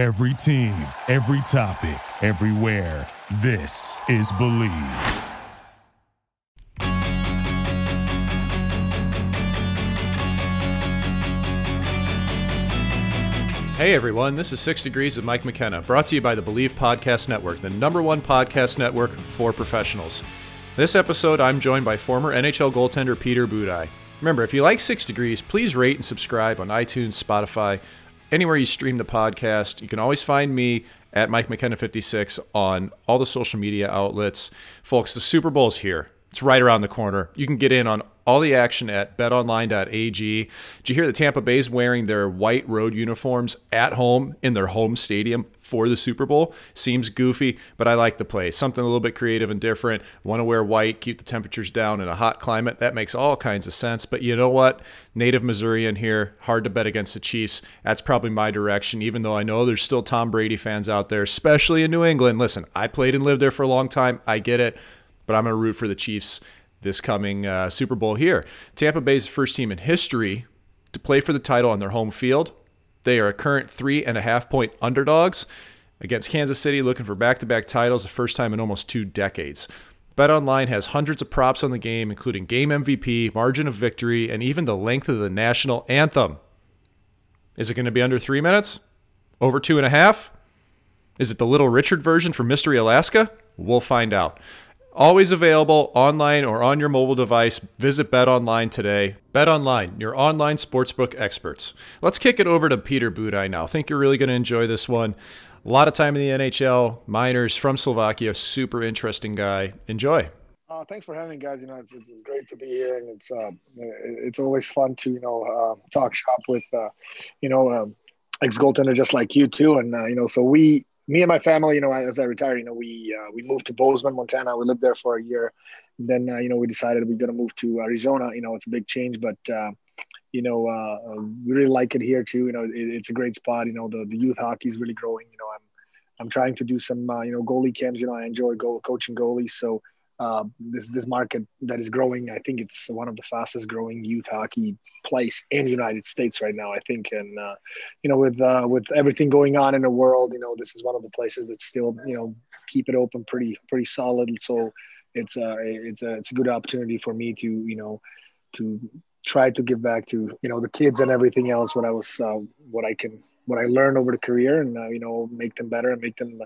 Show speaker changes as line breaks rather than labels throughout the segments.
Every team, every topic, everywhere. This is Believe.
Hey everyone, this is Six Degrees with Mike McKenna, brought to you by the Believe Podcast Network, the number one podcast network for professionals. This episode, I'm joined by former NHL goaltender Peter Budaj. Remember, if you like Six Degrees, please rate and subscribe on iTunes, Spotify, anywhere you stream the podcast. You can always find me at Mike McKenna56 on all the social media outlets. Folks, the Super Bowl's here. It's right around the corner. You can get in on all the action at betonline.ag. Did you hear that Tampa Bay's wearing their white road uniforms at home in their home stadium for the Super Bowl? Seems goofy, but I like the play. Something a little bit creative and different. Want to wear white, keep the temperatures down in a hot climate. That makes all kinds of sense. But you know what? Native Missourian here, hard to bet against the Chiefs. That's probably my direction, even though I know there's still Tom Brady fans out there, especially in New England. Listen, I played and lived there for a long time. I get it but I'm going to root for the Chiefs this coming uh, Super Bowl here. Tampa Bay's first team in history to play for the title on their home field. They are a current three and a half point underdogs against Kansas City, looking for back to back titles, the first time in almost two decades. BetOnline has hundreds of props on the game, including game MVP, margin of victory, and even the length of the national anthem. Is it going to be under three minutes? Over two and a half? Is it the Little Richard version from Mystery Alaska? We'll find out. Always available online or on your mobile device. Visit Bet Online today. Bet Online, your online sportsbook experts. Let's kick it over to Peter Budaj now. I think you're really going to enjoy this one. A lot of time in the NHL, minors from Slovakia, super interesting guy. Enjoy.
Uh, thanks for having me, guys. You know, it's, it's, great to be here, and it's uh, it's always fun to you know uh, talk shop with uh, you know um, ex goaltender just like you too. And uh, you know, so we me and my family, you know, as I retired, you know, we uh, we moved to Bozeman, Montana. We lived there for a year. Then, uh, you know, we decided we are going to move to Arizona. You know, it's a big change, but uh, you know, uh, we really like it here too. You know, it, it's a great spot. You know, the, the youth hockey is really growing. You know, I'm I'm trying to do some uh, you know goalie camps. You know, I enjoy goal coaching goalies, so uh, this this market that is growing. I think it's one of the fastest growing youth hockey place in the United States right now. I think, and uh, you know, with uh, with everything going on in the world, you know, this is one of the places that still you know keep it open pretty pretty solid. So it's a it's a it's a good opportunity for me to you know to try to give back to you know the kids and everything else what I was uh, what I can what I learned over the career and uh, you know make them better and make them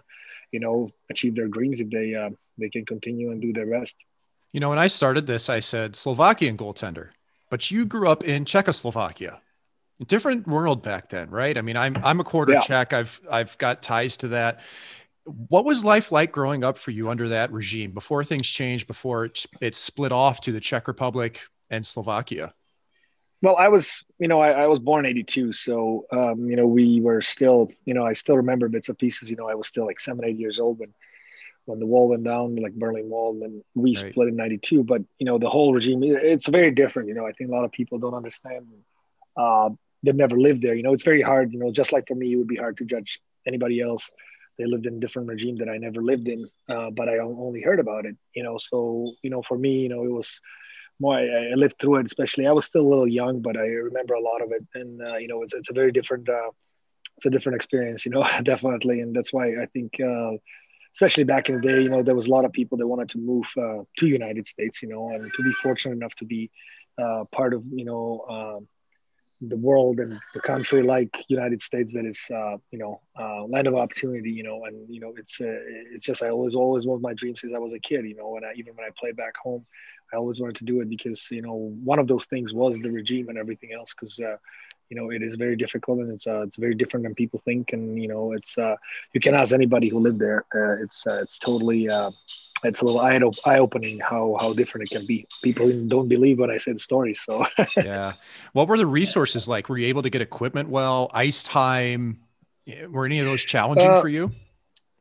you know achieve their dreams if they uh, they can continue and do their best.
You know, when I started this, I said Slovakian goaltender, but you grew up in Czechoslovakia. Different world back then, right? I mean, I'm I'm a quarter yeah. Czech. I've I've got ties to that. What was life like growing up for you under that regime before things changed, before it, it split off to the Czech Republic and Slovakia?
Well, I was, you know, I, I was born '82, so um, you know, we were still, you know, I still remember bits and pieces. You know, I was still like seven, eight years old when when the wall went down, like Berlin Wall, and then we right. split in '92. But you know, the whole regime, it's very different. You know, I think a lot of people don't understand. Uh, they've never lived there. You know, it's very hard. You know, just like for me, it would be hard to judge anybody else. They lived in a different regime that I never lived in, uh, but I only heard about it. You know, so you know, for me, you know, it was more I, I, lived through it especially i was still a little young but i remember a lot of it. And uh, you know it's, it's a very different uh, it's a different experience you know definitely. And that's why i think uh, especially back in the day you know there was a lot of people that wanted to move uh, to united states you know and to be fortunate enough to be uh, part of you know um, the world and the country like United States that is uh, you know uh, land of opportunity you know. And you know it's uh, it's just I always always of my dreams since I was a kid you know when I even when I played back home I always wanted to do it because you know one of those things was the regime and everything else because uh, you know it is very difficult and it's uh, it's very different than people think and you know it's uh, you can ask anybody who lived there uh, it's uh, it's totally uh, it's a little eye opening how how different it can be. People don't believe what I say the story. So
yeah, what were the resources like? Were you able to get equipment well? Ice time? Were any of those challenging uh, for you?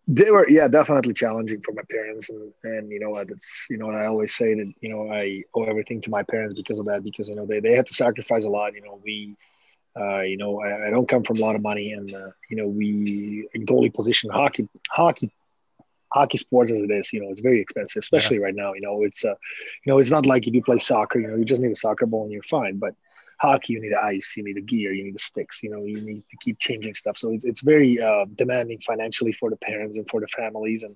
They were, yeah, definitely challenging for my parents, and and you know, it's you know, I always say that you know I owe everything to my parents because of that, because you know they they had to sacrifice a lot. You know, we, uh, you know, I, I don't come from a lot of money, and uh, you know, we goalie position hockey hockey hockey sports as it is, you know, it's very expensive, especially yeah. right now. You know, it's uh, you know, it's not like if you play soccer, you know, you just need a soccer ball and you're fine. But hockey, you need ice, you need a gear, you need the sticks, you know, you need to keep changing stuff. So it's, it's very uh, demanding financially for the parents and for the families. And,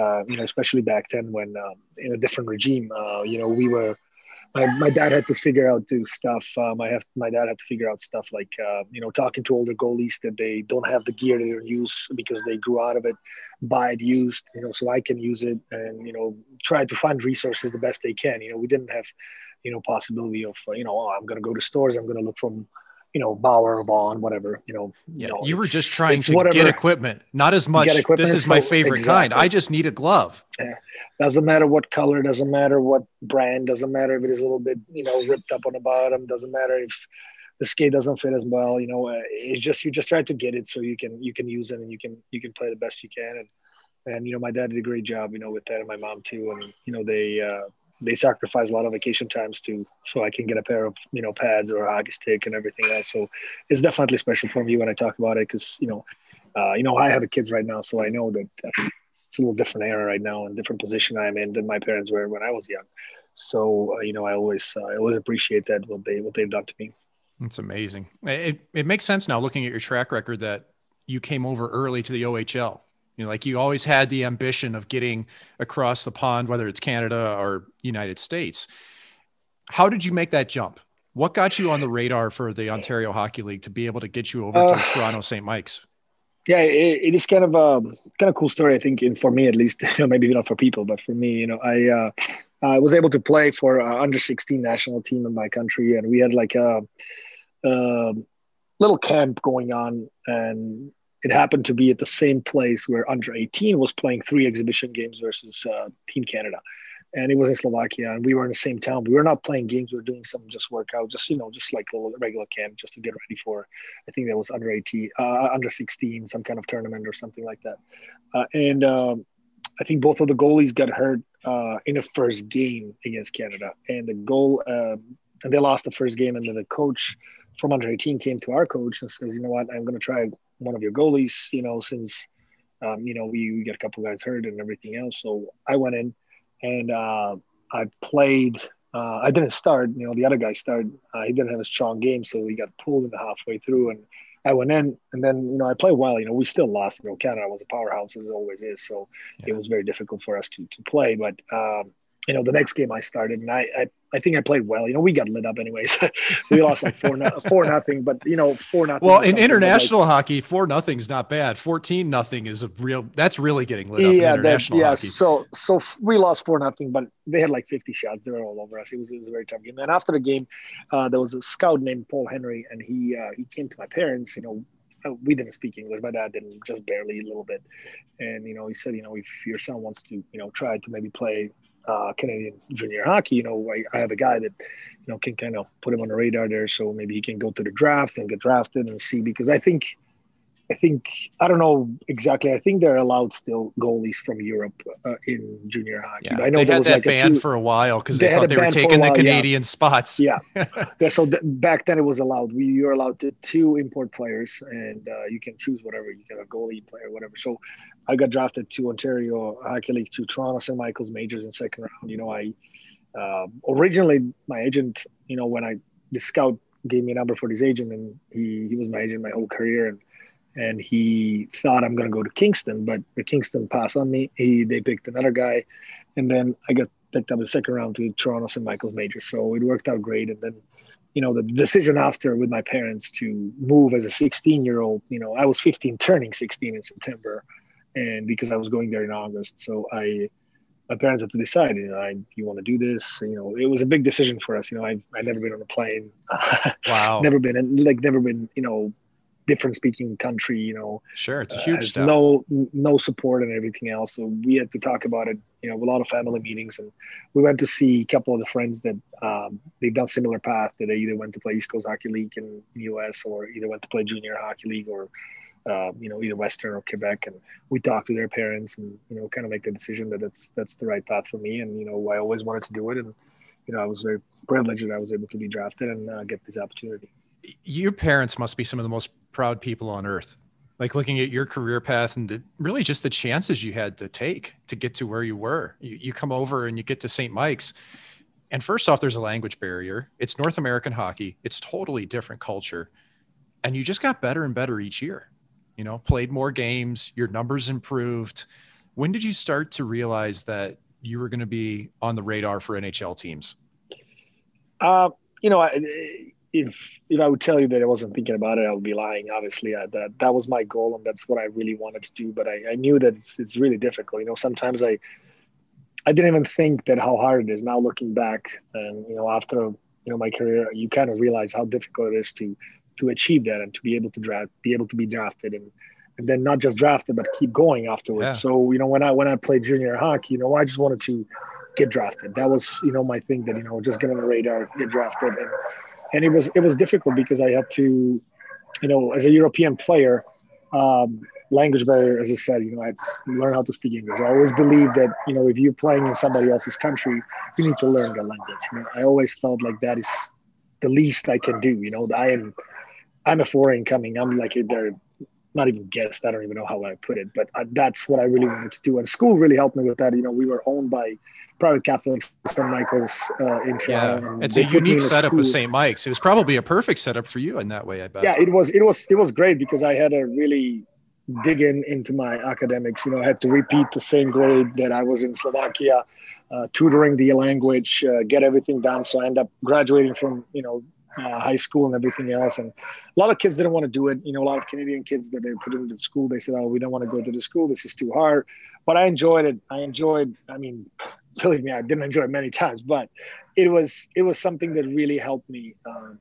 uh, you know, especially back then when um, in a different regime, uh, you know, we were, my, my dad had to figure out do stuff. Um, I have my dad had to figure out stuff like uh, you know talking to older goalies that they don't have the gear they use because they grew out of it, buy it used, you know, so I can use it and you know try to find resources the best they can. You know, we didn't have you know possibility of you know oh, I'm going to go to stores, I'm going to look from you know, Bauer or Bond, whatever, you know.
Yeah, you, know, you were just trying to whatever. get equipment, not as much. This is my favorite exactly. kind. I just need a glove.
Yeah. Doesn't matter what color, doesn't matter what brand, doesn't matter if it is a little bit, you know, ripped up on the bottom, doesn't matter if the skate doesn't fit as well. You know, uh, it's just you just try to get it so you can you can use it and you can you can play the best you can. And and you know, my dad did a great job, you know, with that, and my mom too. And you know, they. uh they sacrifice a lot of vacation times to so I can get a pair of you know pads or a hockey stick and everything else. So it's definitely special for me when I talk about it because you know, uh, you know I have kids right now, so I know that uh, it's a little different era right now and different position I'm in than my parents were when I was young. So uh, you know I always uh, I always appreciate that what they what they've done to me.
It's amazing. It it makes sense now looking at your track record that you came over early to the OHL you know, like you always had the ambition of getting across the pond, whether it's Canada or United States. How did you make that jump? What got you on the radar for the Ontario Hockey League to be able to get you over uh, to Toronto St. Mike's?
Yeah, it, it is kind of a kind of cool story. I think, in, for me at least, you know, maybe not for people, but for me, you know, I uh, I was able to play for uh, under 16 national team in my country, and we had like a, a little camp going on, and it happened to be at the same place where under 18 was playing three exhibition games versus uh, Team Canada. And it was in Slovakia, and we were in the same town. We were not playing games; we were doing some just workout, just you know, just like a regular camp, just to get ready for. I think that was under 18, uh, under 16, some kind of tournament or something like that. Uh, and um, I think both of the goalies got hurt uh, in the first game against Canada, and the goal, um, and they lost the first game, and then the coach from under 18 came to our coach and says, you know what, I'm going to try one of your goalies, you know, since, um, you know, we, we got a couple guys hurt and everything else. So I went in and uh, I played. Uh, I didn't start, you know, the other guy started. Uh, he didn't have a strong game, so he got pulled in the halfway through. And I went in, and then, you know, I played well. You know, we still lost. You know, Canada was a powerhouse, as it always is. So yeah. it was very difficult for us to, to play. But, um, you know, the next game I started, and I, I I think I played well. You know, we got lit up anyways. we lost like four, no, four nothing, but you know, four nothing.
Well, in international like, hockey, four nothing's not bad. Fourteen nothing is a real. That's really getting lit up. Yeah, in international that, yeah. Hockey.
So, so we lost four nothing, but they had like fifty shots. They were all over us. It was, it was a very tough game. And after the game, uh, there was a scout named Paul Henry, and he uh, he came to my parents. You know, uh, we didn't speak English. My dad didn't, just barely a little bit. And you know, he said, you know, if your son wants to, you know, try to maybe play uh, Canadian junior hockey, you know, I, I, have a guy that, you know, can kind of put him on the radar there. So maybe he can go to the draft and get drafted and see, because I think I think I don't know exactly. I think they're allowed still goalies from Europe uh, in junior hockey.
Yeah, I know they had that like ban two, for a while because they, they thought they were taking the Canadian
yeah.
spots.
Yeah, yeah. So th- back then it was allowed. We you're allowed to two import players, and uh, you can choose whatever. You get a goalie player, whatever. So I got drafted to Ontario Hockey League to Toronto St. Michael's Majors in second round. You know, I uh, originally my agent. You know, when I the scout gave me a number for this agent, and he he was my agent my whole career, and and he thought I'm going to go to Kingston, but the Kingston passed on me. He they picked another guy, and then I got picked up in the second round to Toronto St. Michael's Major. So it worked out great. And then, you know, the decision after with my parents to move as a 16 year old, you know, I was 15, turning 16 in September, and because I was going there in August, so I. My parents had to decide, you know, I, you want to do this? You know, it was a big decision for us. You know, I I never been on a plane.
Wow.
never been, and like, never been, you know, different speaking country you know
sure it's a uh, huge
uh, no no support and everything else. So we had to talk about it you know a lot of family meetings. And we went to see a couple of the friends that um, they've done similar path that they either went to play east coast hockey league in the us or either went to play junior hockey league or uh, you know either western or quebec. And we talked to their parents and you know kind of make the decision that that's that's the right path for me. And you know i always wanted to do it. And you know i was very privileged that i was able to be drafted and uh, get this opportunity
your parents must be some of the most proud people on earth like looking at your career path and the, really just the chances you had to take to get to where you were you, you come over and you get to st mike's And first off, there's a language barrier. It's North American hockey. It's totally different culture. And you just got better and better each year. You know, played more games, your numbers improved. When did you start to realize that you were going to be on the radar for NHL teams?
Uh, you know, if if I would tell you that I wasn't thinking about it, I would be lying. Obviously, uh, that that was my goal, and that's what I really wanted to do. But I, I knew that it's it's really difficult. You know, sometimes I I didn't even think that how hard it is. Now looking back, and you know, after you know my career, you kind of realize how difficult it is to to achieve that and to be able to draft, be able to be drafted, and and then not just drafted, but keep going afterwards. Yeah. So you know, when I when I played junior hockey, you know, I just wanted to get drafted. That was you know my thing. That you know, just get on the radar, get drafted, and and it was it was difficult because I had to, you know, as a European player, um, language barrier, as I said, you know, I had to learn how to speak English. I always believe that you know if you're playing in somebody else's country, you need to learn the language. Know, I always felt like that is the least I can do. You know, I am I'm a foreign coming. I'm like they're not even guest. I don't even know how I put it, but uh, that's what I really wanted to do. And school really helped me with that. You know, we were owned by private Catholics St. Michael's uh, in
Toronto. Yeah, it's a unique setup with St. Mike's. It was probably a perfect setup for you in that way. I bet.
Yeah, it was. It was. It was great because I had to really dig in into my academics. You know, I had to repeat the same grade that I was in Slovakia, uh, tutoring the language, uh, get everything done. So I end up graduating from you know uh, high school and everything else. And a lot of kids didn't want to do it. You know, a lot of Canadian kids that they put into school, they said, "Oh, we don't want to go to the school. This is too hard." But I enjoyed it. I enjoyed. I mean, believe me, I didn't enjoy it many times, but it was it was something that really helped me um,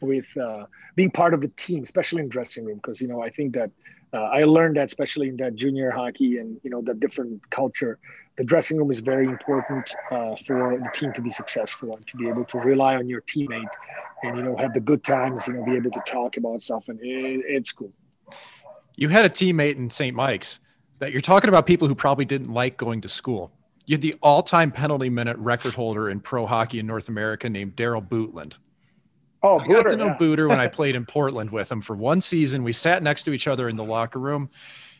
with uh, being part of the team, especially in dressing room. Because you know, I think that uh, I learned that, especially in that junior hockey and you know the different culture the dressing room is very important uh, for the team to be successful and to be able to rely on your teammate and you know have the good times you know be able to talk about stuff and it, it's cool
you had a teammate in st mike's that you're talking about people who probably didn't like going to school you had the all-time penalty minute record holder in pro hockey in north america named Darryl Bootland
Oh,
I got to know yeah. Booter when I played in Portland with him for one season. We sat next to each other in the locker room.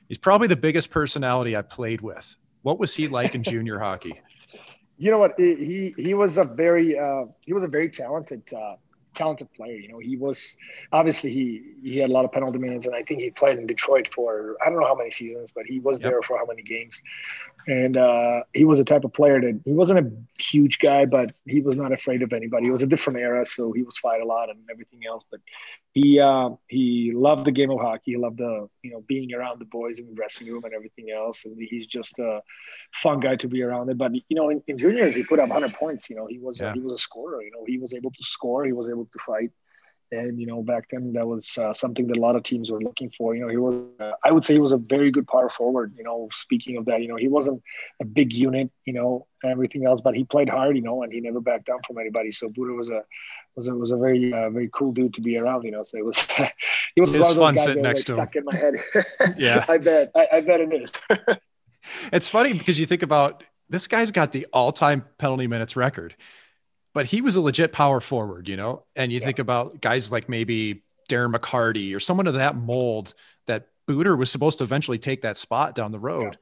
He's probably the biggest personality I played with. What was he like in junior hockey?
You know what? He he was a very uh, he was a very talented uh, talented player. You know, he was obviously he he had a lot of penalty minutes, and I think he played in Detroit for I don't know how many seasons, but he was yep. there for how many games. And uh, he was a type of player that he wasn't a huge guy, but he was not afraid of anybody. It was a different era, so he was fight a lot and everything else. But he uh, he loved the game of hockey. He loved the you know being around the boys in the dressing room and everything else. And he's just a fun guy to be around. It. But you know, in, in juniors, he put up 100 points. You know, he was yeah. he was a scorer. You know, he was able to score. He was able to fight and you know back then that was uh, something that a lot of teams were looking for. You know he was uh, i would say he was a very good power forward you know speaking of that you know he wasn't a big unit you know everything else but he played hard you know and he never backed down from anybody. So Booter was a was a was a very uh, very cool dude to be around you know so it was
it was, was fun sitting next
like,
to
him. stuck in my head. Yeah. I bet I, I bet it is.
It's funny because you think about this guy's got the all-time penalty minutes record but he was a legit power forward, you know. And you yeah. think about guys like maybe Darren McCarty or someone of that mold that Booter was supposed to eventually take that spot down the road.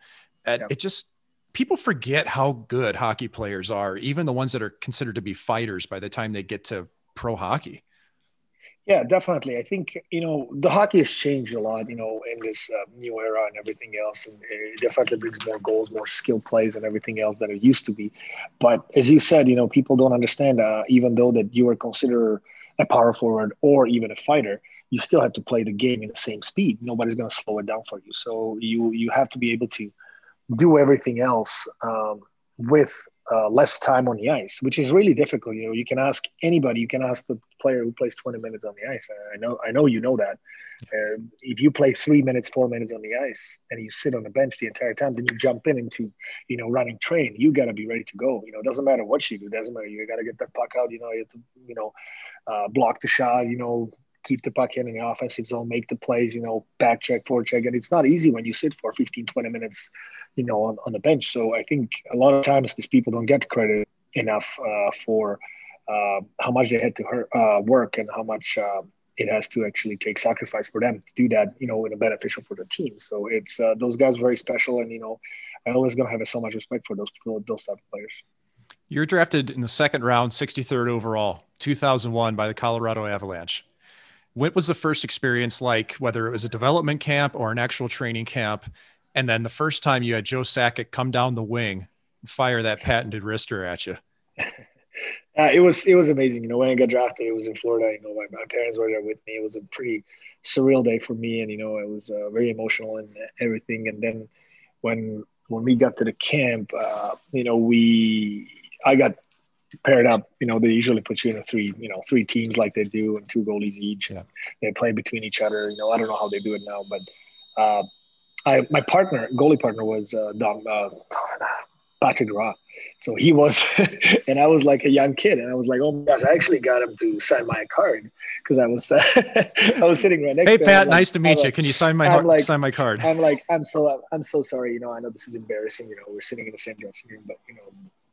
Yeah. And yeah. it just people forget how good hockey players are, even the ones that are considered to be fighters by the time they get to pro hockey.
Yeah, definitely. I think you know the hockey has changed a lot. You know, in this uh, new era and everything else, and it definitely brings more goals, more skill plays, and everything else than it used to be. But as you said, you know, people don't understand. Uh, even though that you are considered a power forward or even a fighter, you still have to play the game in the same speed. Nobody's going to slow it down for you. So you you have to be able to do everything else um, with uh, less time on the ice, which is really difficult. You know, you can ask anybody. You can ask the player who plays 20 minutes on the ice. I know, I know, you know that. Uh, if you play three minutes, four minutes on the ice, and you sit on the bench the entire time, then you jump in into, you know, running train. You got to be ready to go. You know, it doesn't matter what you do. It doesn't matter. You got to get that puck out. You know, you have to, you know, uh, block the shot. You know, keep the puck in, in the offensive zone, make the plays. You know, back check, forward check, and it's not easy when you sit for 15, 20 minutes you know, on, on the bench. So I think a lot of times these people don't get credit enough uh, for uh, how much they had to uh, work and how much uh, it has to actually take sacrifice for them to do that, you know, in a beneficial for the team. So it's uh, those guys very special, and you know, I always gonna have so much respect for those those type of players.
You're drafted in the second round, 63rd overall, 2001 by the Colorado Avalanche. What was the first experience like, whether it was a development camp or an actual training camp? And then the first time you had Joe Sakic come down the wing, fire that patented wrister at you.
Uh, it was it was amazing. You know, when I got drafted, it was in Florida. You know, my, my parents were there with me. It was a pretty surreal day for me, and you know, it was uh, very emotional and everything. And then when when we got to the camp, uh, you know, we I got paired up. You know, they usually put you in a three, you know, three teams like they do, and two goalies each. Yeah. They play between each other. You know, I don't know how they do it now, but uh, I my partner, goalie partner, was uh, Dom uh, Patrick Roy. So he was, and I was like a young kid, and I was like, "Oh my gosh!" I actually got him to sign my card because I was, I was sitting right next.
Hey
to
Hey,
Pat,
nice like, to meet I'm you. Like, Can you sign my like, sign my card?
I'm like, I'm so, I'm so sorry. You know, I know this is embarrassing. You know, we're sitting in the same dressing room, but you know,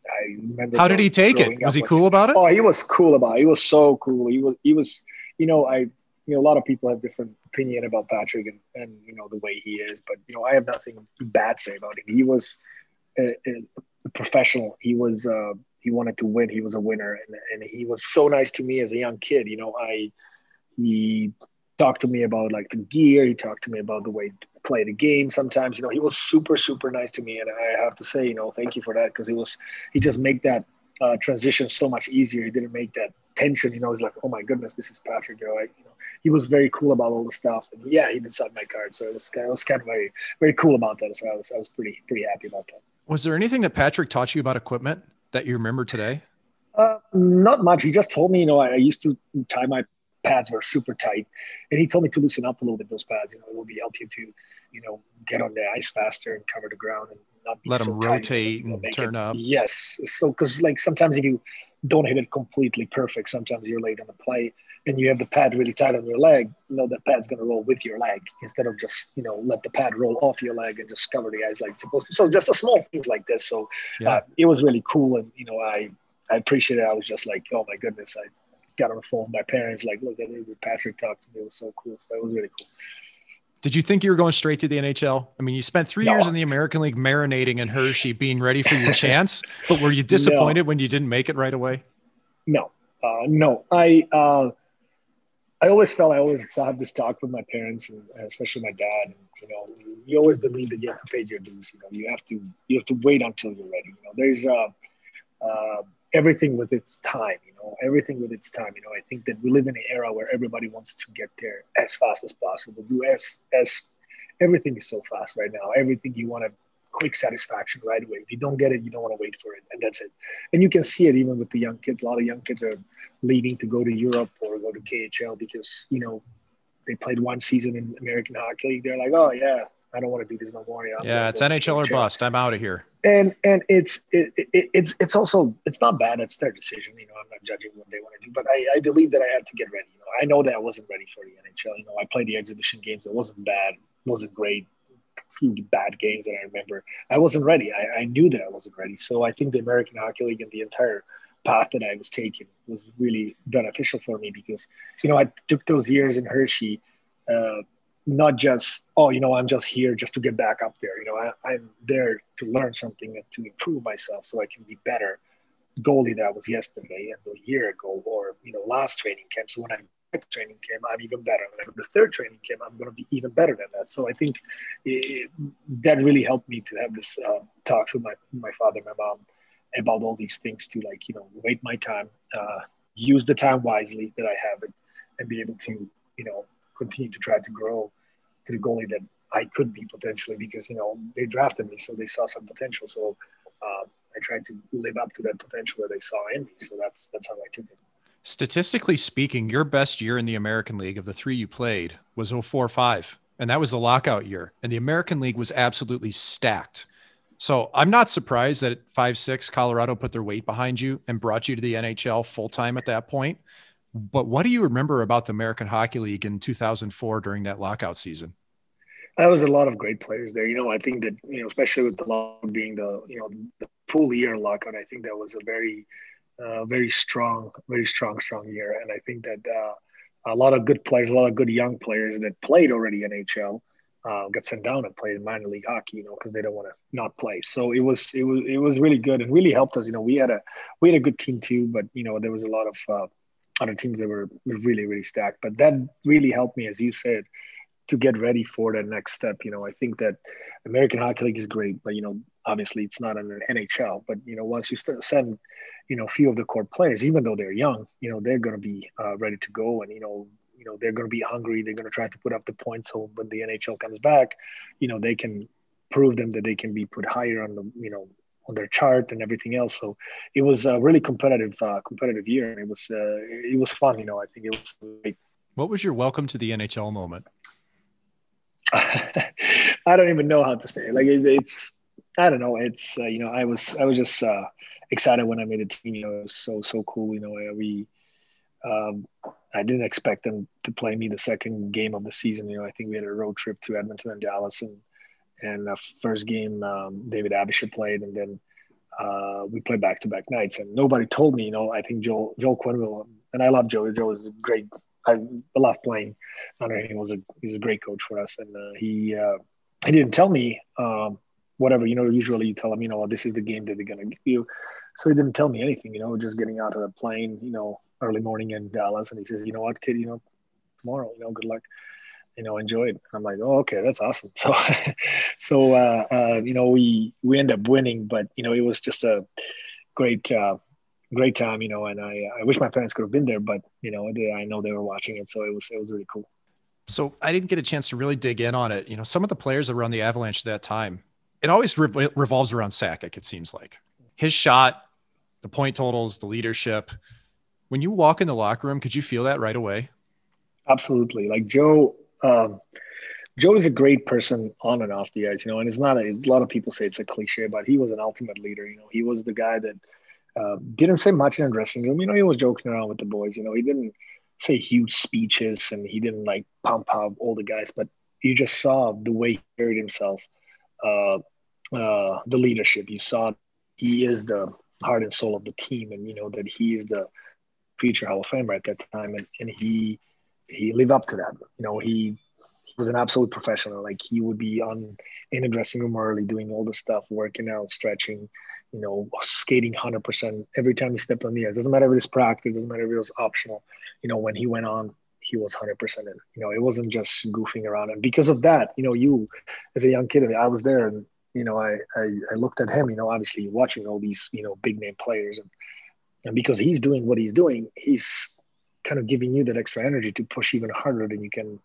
I remember.
How did he take it? Was he cool about it?
Oh, he was cool about it. He was so cool. He was, he was, you know, I, you know, a lot of people have different opinion about Patrick and, and you know the way he is, but you know, I have nothing bad to say about him. He was. A, a, professional. He was uh, he wanted to win. He was a winner, and and he was so nice to me as a young kid. You know, I he talked to me about like the gear. He talked to me about the way to play the game. Sometimes, you know, he was super super nice to me, and I have to say, you know, thank you for that because he was he just make that uh, transition so much easier. He didn't make that tension. You know, he's like, oh my goodness, this is Patrick. You know, I, you know, he was very cool about all the stuff, and yeah, he did sign my card. So it was, it was kind of very very cool about that. So I was I was pretty pretty happy about that.
Was there anything that Patrick taught you about equipment that you remember today?
Uh, not much. He just told me, you know, I, I, used to tie my pads were super tight, and he told me to loosen up a little bit those pads. You know, it will be help you to, you know, get on the ice faster and cover the ground and not
let
so
them rotate and turn
it,
up.
Yes, so because like sometimes if you don't hit it completely perfect, sometimes you're late on the play and you have the pad really tight on your leg, you know that pad's going to roll with your leg instead of just you know let the pad roll off your leg and just cover the eyes like it's supposed to. So just a small things like this. So yeah. uh, it was really cool, and you know I I appreciate it. I was just like, oh my goodness, I got on the phone with my parents, like, look at this. Patrick talked to me. It was so cool. So it was really cool.
Did you think you were going straight to the NHL? I mean, you spent three no. years in the American League marinating in Hershey, being ready for your chance, but were you disappointed no. when you didn't make it right away?
No, uh, no. I uh, I always felt I always have this talk with my parents and especially my dad. And, you know, you always believe that you have to pay your dues. You know, you have to you have to wait until you're ready. You know, there's uh, uh, everything with its time. You know, everything with its time. You know, I think that we live in an era where everybody wants to get there as fast as possible. Do as as everything is so fast right now. Everything you want to quick satisfaction right away. If you don't get it, you don't want to wait for it, and that's it. And you can see it even with the young kids. A lot of young kids are leaving to go to Europe or go to KHL because you know they played one season in American Hockey League. They're like, oh yeah, I don't want to do this no more.
I'm yeah, it's NHL or bust. I'm out of here.
And and it's it, it, it's it's also it's not bad. It's their decision. You know, I'm not judging what they want to do, but I, I believe that I had to get ready. You know, I know that I wasn't ready for the NHL. You know, I played the exhibition games. It wasn't bad. It wasn't great few bad games that I remember. I wasn't ready. I, I knew that I wasn't ready. So I think the American Hockey League and the entire path that I was taking was really beneficial for me because, you know, I took those years in Hershey, uh, not just, oh, you know, I'm just here just to get back up there. You know, I, I'm there to learn something and to improve myself so I can be better goalie that I was yesterday and a year ago or, you know, last training camp. So when I training camp, I'm even better. When the third training camp, I'm going to be even better than that. So I think it, that really helped me to have this uh, talks with my my father, my mom, about all these things to like you know wait my time, uh, use the time wisely that I have it, and be able to you know continue to try to grow to the goalie that I could be potentially because you know they drafted me, so they saw some potential. So uh, I tried to live up to that potential that they saw in me. So that's that's how I took it.
Statistically speaking, your best year in the American League of the three you played was 04 5. And that was the lockout year. And the American League was absolutely stacked. So I'm not surprised that at 5 6, Colorado put their weight behind you and brought you to the NHL full time at that point. But what do you remember about the American Hockey League in 2004 during that lockout season?
There was a lot of great players there. You know, I think that, you know, especially with the lock being the, you know, the full year lockout, I think that was a very, uh, very strong, very strong, strong year. And I think that uh, a lot of good players, a lot of good young players that played already NHL uh, got sent down and played in minor league hockey, you know, because they don't want to not play. So it was it was it was really good and really helped us. You know, we had a we had a good team too, but you know there was a lot of uh, other teams that were really really stacked. But that really helped me, as you said, to get ready for that next step. You know, I think that American Hockey League is great, but you know, obviously it's not an NHL. But you know, once you send, you know, a few of the core players, even though they're young, you know, they're going to be uh, ready to go, and you know, you know, they're going to be hungry. They're going to try to put up the points. So when the NHL comes back, you know, they can prove them that they can be put higher on the, you know, on their chart and everything else. So it was a really competitive, uh, competitive year, and it was, uh, it was fun. You know, I think it was great.
What was your welcome to the NHL moment?
I don't even know how to say it. Like it, it's, I don't know. It's uh, you know, I was I was just uh, excited when I made the team. You know, it was so so cool. You know, we um, I didn't expect them to play me the second game of the season. You know, I think we had a road trip to Edmonton and Dallas, and and the first game um, David Aebischer played, and then uh, we played back to back nights. And nobody told me. You know, I think Joel Joel Quenneville, and I love Joe. Joe is a great. I love playing under him. He was a he's a great coach for us, and uh, he uh, he didn't tell me um, whatever. You know, usually you tell him, you know, this is the game that they're gonna give you. So he didn't tell me anything. You know, just getting out of the plane. You know, early morning in Dallas, and he says, "You know what, kid? You know, tomorrow, you know, good luck. You know, enjoy it." And I'm like, "Oh, okay, that's awesome." So, so uh, uh, you know, we we end up winning, but you know, it was just a great. Uh, great time, you know, and I, I wish my parents could have been there, but you know, they, I know they were watching it, so it was it was really cool.
So I didn't get a chance to really dig in on it. You know, some of the players that were on the Avalanche at that time, it always re- revolves around Sakic. It seems like his shot, the point totals, the leadership. When you walk in the locker room, could you feel that right away?
Absolutely. Like Joe, um, Joe is a great person on and off the ice, you know, and it's not a, a lot of people say it's a cliche, but he was an ultimate leader. You know, he was the guy that uh, didn't say much in the dressing room. You know, he was joking around with the boys. You know, he didn't say huge speeches and he didn't like pump up all the guys, but you just saw the way he carried himself, uh, uh, the leadership. You saw he is the heart and soul of the team, and you know that he is the future Hall of Famer at that time, and, and he he lived up to that. You know, he, was an absolute professional. Like he would be on in the dressing room early, doing all the stuff, working out, stretching, you know, skating hundred percent every time he stepped on the ice. Doesn't matter if it was practice, doesn't matter if it was optional. You know, when he went on, he was hundred percent in. You know, it wasn't just goofing around. And because of that, you know, you as a young kid, I was there and you know, I, I, I looked at him, you know, obviously watching all these, you know, big name players and and because he's doing what he's doing, he's kind of giving you that extra energy to push even harder than you can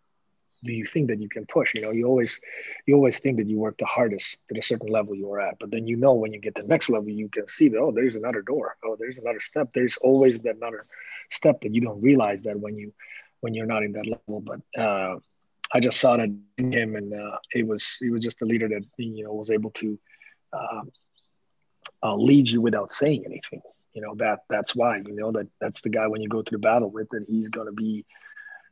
do you think that you can push? You know you always you always think that you work the hardest at a certain level you're at but then you know when you get the next level you can see that oh there's another door. Oh there's another step. There's always that another step that you don't realize that when you when you're not in that level. But uh i just saw that in him and uh it was he was just a leader that you know was able to uh, uh, lead you without saying anything you know that that's why you know that that's the guy when you go to the battle with that he's going to be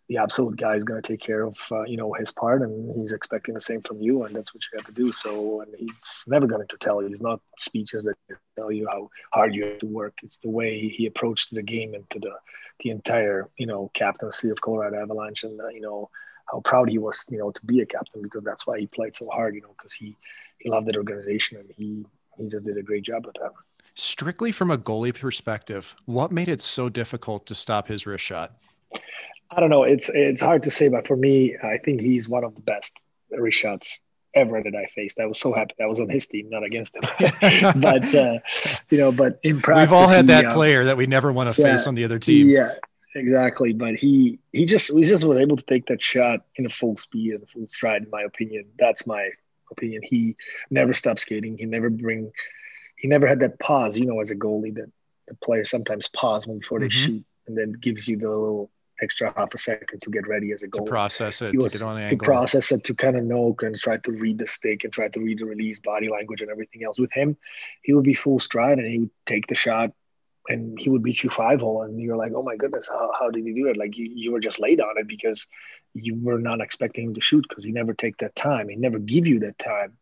the absolute guy is going to take care of uh, you know his part and he's expecting the same from you and that's what you have to do. So and he's never going to tell you he's not speeches that tell you how hard you have to work. It's the way he approached the game and to the the entire you know captaincy of colorado avalanche and uh, you know how proud he was you know to be a captain because that's why he played so hard you know because he he loved that organization and he he just did a great job with that
strictly from a goalie perspective, what made it so difficult to stop his wrist shot?
I don't know. It's it's hard to say, but for me, I think he's one of the best wrist shots ever that I faced. I was so happy that was on his team, not against him. but uh, you know, but in practice,
we've all had that he, uh, player that we never want to yeah, face on the other team.
Yeah, exactly. But he he just he just was able to take that shot in a full speed and full stride. In my opinion, that's my opinion. He never stopped skating. He never bring he never had that pause, you know, as a goalie that the players sometimes pause before they mm-hmm. shoot and then gives you the little extra half a second to get ready as a goalie.
To process it, to, to,
to process it, to kind of know and try to read the stick and try to read the release, body language, and everything else. With him, he would be full stride and he would take the shot and he would beat you five hole. And you're like, oh my goodness, how, how did he do it? Like you, you were just late on it because you were not expecting him to shoot because he never take that time. He never give you that time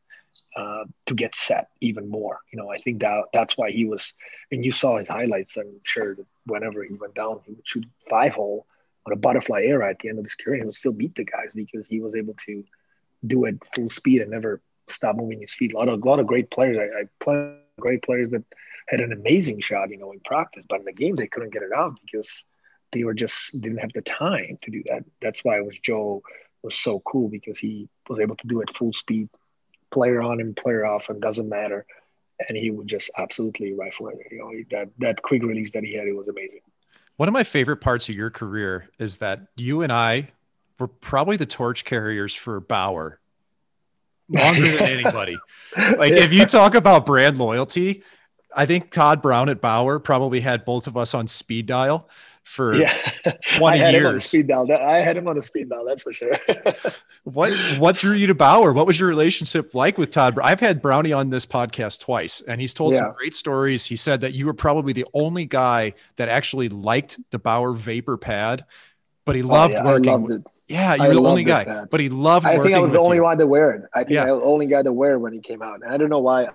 uh, to get set even more. You know, I think that that's why he was. And you saw his highlights. I'm sure that whenever he went down, he would shoot five hole on a butterfly era at the end of his career. Would still beat the guys because he was able to do it full speed and never stop moving his feet. A lot of a lot of great players. I, I play great players that had an amazing shot, you know, in practice, but in the game they couldn't get it out because they were just didn't have the time to do that. That's why it was Joe was so cool because he was able to do it full speed, player on and player off, and doesn't matter. And he would just absolutely rifle it. You know, that that quick release that he had, it was amazing.
One of my favorite parts of your career is that you and I were probably the torch carriers for Bauer longer than anybody. Like if you talk about brand loyalty, I think Todd Brown at Bauer probably had both of us on speed dial for yeah. 20 I
had
years.
Him on the speed dial. I had him on the speed dial, that's for sure.
what what drew you to Bauer? What was your relationship like with Todd? I've had Brownie on this podcast twice, and he's told yeah. some great stories. He said that you were probably the only guy that actually liked the Bauer vapor pad, but he loved oh, yeah, working with yeah, you're I the only guy, pad. but he loved.
I think I was the only
you.
one to wear it. I think yeah. I was the only guy to wear it when he came out. And I don't know why.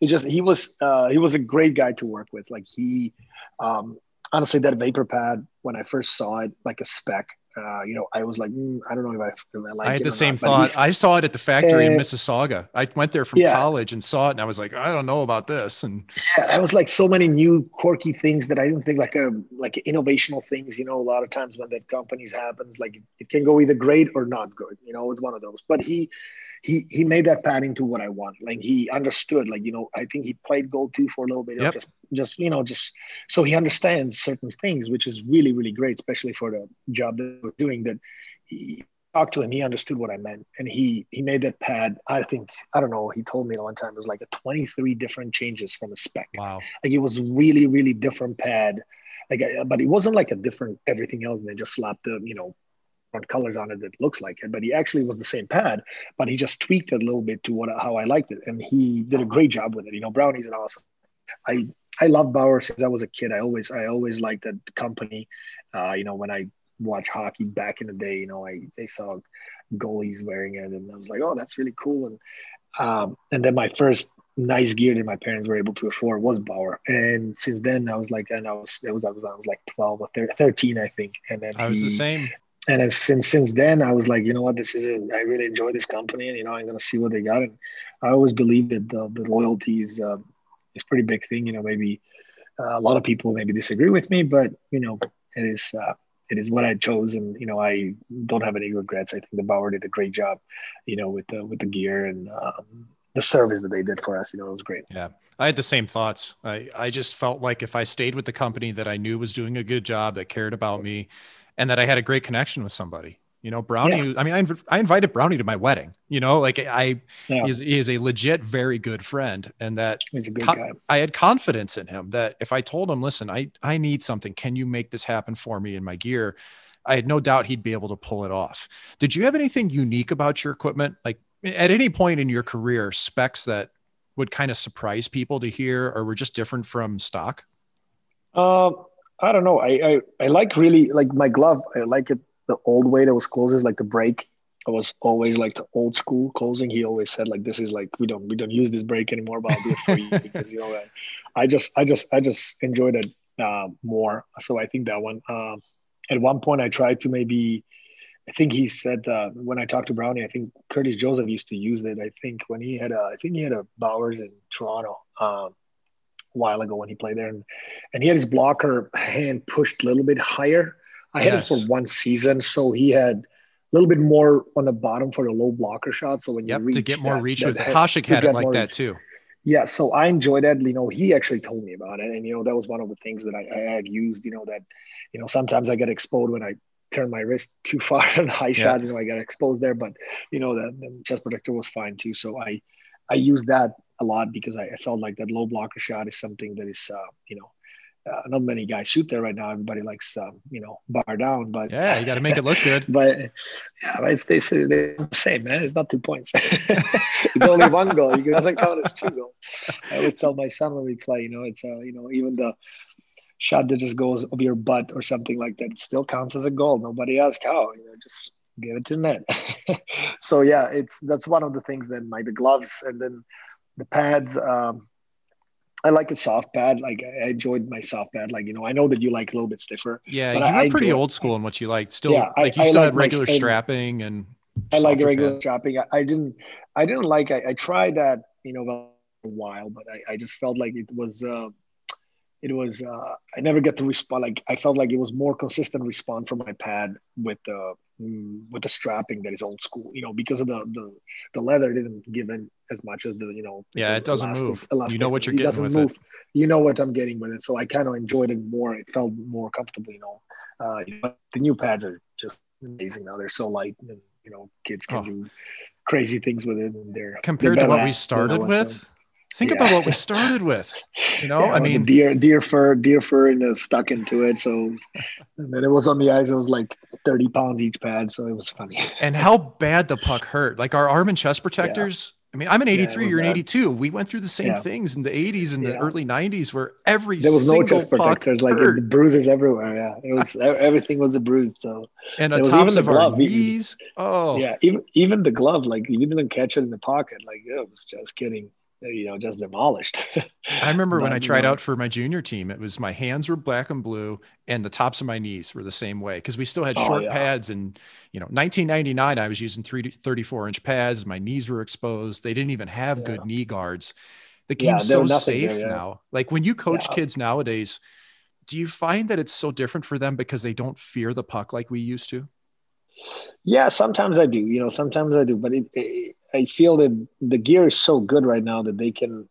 It just he was uh, he was a great guy to work with. Like he, um, honestly, that vapor pad when I first saw it, like a spec, uh, you know, I was like, mm, I don't know if I, if I like
I had the same not, thought. I saw it at the factory uh, in Mississauga. I went there from yeah. college and saw it, and I was like, I don't know about this. And
yeah, I was like so many new quirky things that I didn't think like a like innovational things. You know, a lot of times when that companies happens, like it can go either great or not good. You know, it's one of those. But he he he made that pad into what I want. Like he understood. Like you know, I think he played gold too for a little bit. Yep. Just just you know, just so he understands certain things, which is really really great, especially for the job that we're doing. That he talked to him, he understood what I meant, and he he made that pad. I think I don't know. He told me one time it was like a 23 different changes from a spec.
Wow.
Like it was really really different pad. Like, but it wasn't like a different everything else. And they just slapped the, you know, colors on it that looks like it, but he actually was the same pad, but he just tweaked it a little bit to what how I liked it, and he did a great job with it. You know, Brownie's an awesome. I I love Bauer since I was a kid. I always I always liked that company. Uh, you know, when I watch hockey back in the day, you know, I they saw goalies wearing it, and I was like, oh, that's really cool. And um, and then my first nice gear that my parents were able to afford was Bauer. And since then, I was like, and I was, it was, I was, I was like 12 or 13, I think. And then
I was
he,
the same
and since since then I was like, you know what, this is it. I really enjoy this company, and you know, I'm gonna see what they got. And I always believe that the, the loyalty is uh, is pretty big thing. You know, maybe uh, a lot of people maybe disagree with me, but you know, it is uh, it is what I chose, and you know, I don't have any regrets. I think the Bauer did a great job, you know, with the with the gear and um, the service that they did for us. You know, it was great.
Yeah. I had the same thoughts. I, I just felt like if I stayed with the company that I knew was doing a good job, that cared about me, and that I had a great connection with somebody. You know, Brownie. Yeah. I mean, I, I invited Brownie to my wedding. You know, like I, yeah. is, he is a legit, very good friend, and that
he's a good co- guy.
I had confidence in him that if I told him, "Listen, I I need something. Can you make this happen for me in my gear?" I had no doubt he'd be able to pull it off. Did you have anything unique about your equipment? Like at any point in your career, specs that would kind of surprise people to hear, or were just different from stock?
Uh, I don't know. I, I, I like really like my glove. I like it the old way that was closes, like the break. I was always like the old school closing. He always said like this is like we don't we don't use this break anymore, but I'll do it for you because you know I, I just I just I just enjoyed it uh, more. So I think that one. Um, at one point, I tried to maybe. I think he said uh, when I talked to Brownie, I think Curtis Joseph used to use it. I think when he had a, I think he had a Bauers in Toronto. Um, while ago when he played there, and and he had his blocker hand pushed a little bit higher. I yes. had it for one season, so he had a little bit more on the bottom for the low blocker shot. So when
yep,
you reach
to get more
that,
reach
that
with it, Hasek had it like that reach. too.
Yeah, so I enjoyed that. You know, he actually told me about it, and you know that was one of the things that I, I had used. You know that, you know, sometimes I get exposed when I turn my wrist too far on high yeah. shots. You know, I got exposed there, but you know the, the chest protector was fine too. So I I used that a lot because I, I, felt like that low blocker shot is something that is, uh, you know, uh, not many guys shoot there right now. Everybody likes, um, you know, bar down, but
yeah, you got to make it look good.
but yeah, but it's they say the same, man. It's not two points. it's only one goal. You doesn't count as two goals. I always tell my son when we play, you know, it's uh, you know, even the shot that just goes over your butt or something like that, it still counts as a goal. Nobody asks how. You know, just give it to net. so yeah, it's that's one of the things. Then my the gloves and then the pads. Um, I like a soft pad. Like I enjoyed my soft pad. Like you know, I know that you like a little bit stiffer.
Yeah, you were pretty old school in what you liked. Still, yeah, like you I, still I had regular strapping and.
I like regular pad. strapping. I, I, didn't. I didn't like. I, I tried that. You know, a while, but I, I just felt like it was. Uh, it was. Uh, I never get to respond. Like I felt like it was more consistent response from my pad with the mm, with the strapping that is old school. You know, because of the the the leather didn't give in as much as the you know.
Yeah, it doesn't elastic, move. Elastic. You know what you're getting it doesn't with move. it.
You know what I'm getting with it, so I kind of enjoyed it more. It felt more comfortable. You know, uh, but the new pads are just amazing now. They're so light, and you know, kids can oh. do crazy things with it. And they're
compared
they're
to what we started with. Think yeah. about what we started with. You know, yeah, I mean,
deer, deer fur, deer fur, and uh, stuck into it. So, and then it was on the ice. It was like thirty pounds each pad, so it was funny.
and how bad the puck hurt! Like our arm and chest protectors. I mean, I'm an 83, yeah, you're an 82. We went through the same yeah. things in the 80s and the early 90s where every there was no chest protectors,
like bruises everywhere. Yeah, it was everything was a bruise. So
and on tops of glove, our knees. oh,
yeah, even even the glove, like you didn't catch it in the pocket, like it was just getting you know just demolished.
I remember when i tried out for my junior team it was my hands were black and blue and the tops of my knees were the same way because we still had oh, short yeah. pads and you know 1999 i was using 3 34 inch pads my knees were exposed they didn't even have yeah. good knee guards. The game's yeah, so safe there, now. Like when you coach kids nowadays do you find that it's so different for them because they don't fear the puck like we used to
yeah sometimes i do you know sometimes i do but it, it I feel that the gear is so good right now that they can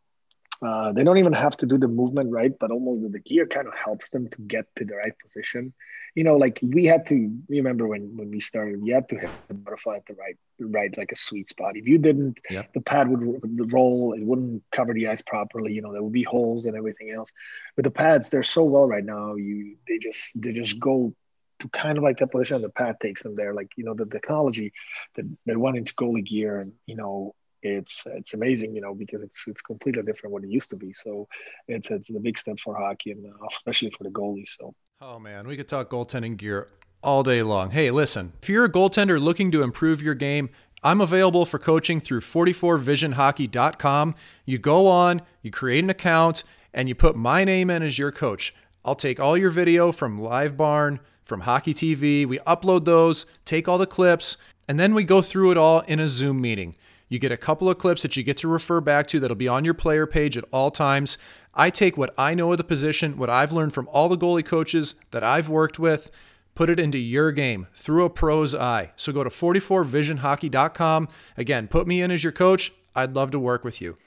uh, they don't even have to do the movement right, but almost the, gear kind of helps them to get to the right position. You know, like we had to remember when when we started, you had to hit the butterfly at the right right like a sweet spot. If you didn't, yeah. the pad would, would roll, it wouldn't cover the ice properly. You know, there would be holes and everything else. But the pads, they're so well right now. You they just they just go to kind of like that position the pad takes them there. Like, you know, the technology that they're wanting to goalie gear and, you know, it's it's amazing, you know, because it's it's completely different what it used to be. So it's it's a big step for hockey and uh, especially for the goalies. So
oh man, we could talk goaltending gear all day long. Hey, listen, if you're a goaltender looking to improve your game, I'm available for coaching through 44visionhockey.com. You go on, you create an account, and you put my name in as your coach. I'll take all your video from LiveBarn from Hockey TV. We upload those, take all the clips, and then we go through it all in a Zoom meeting. You get a couple of clips that you get to refer back to that'll be on your player page at all times. I take what I know of the position, what I've learned from all the goalie coaches that I've worked with, put it into your game through a pro's eye. So go to 44visionhockey.com. Again, put me in as your coach. I'd love to work with you.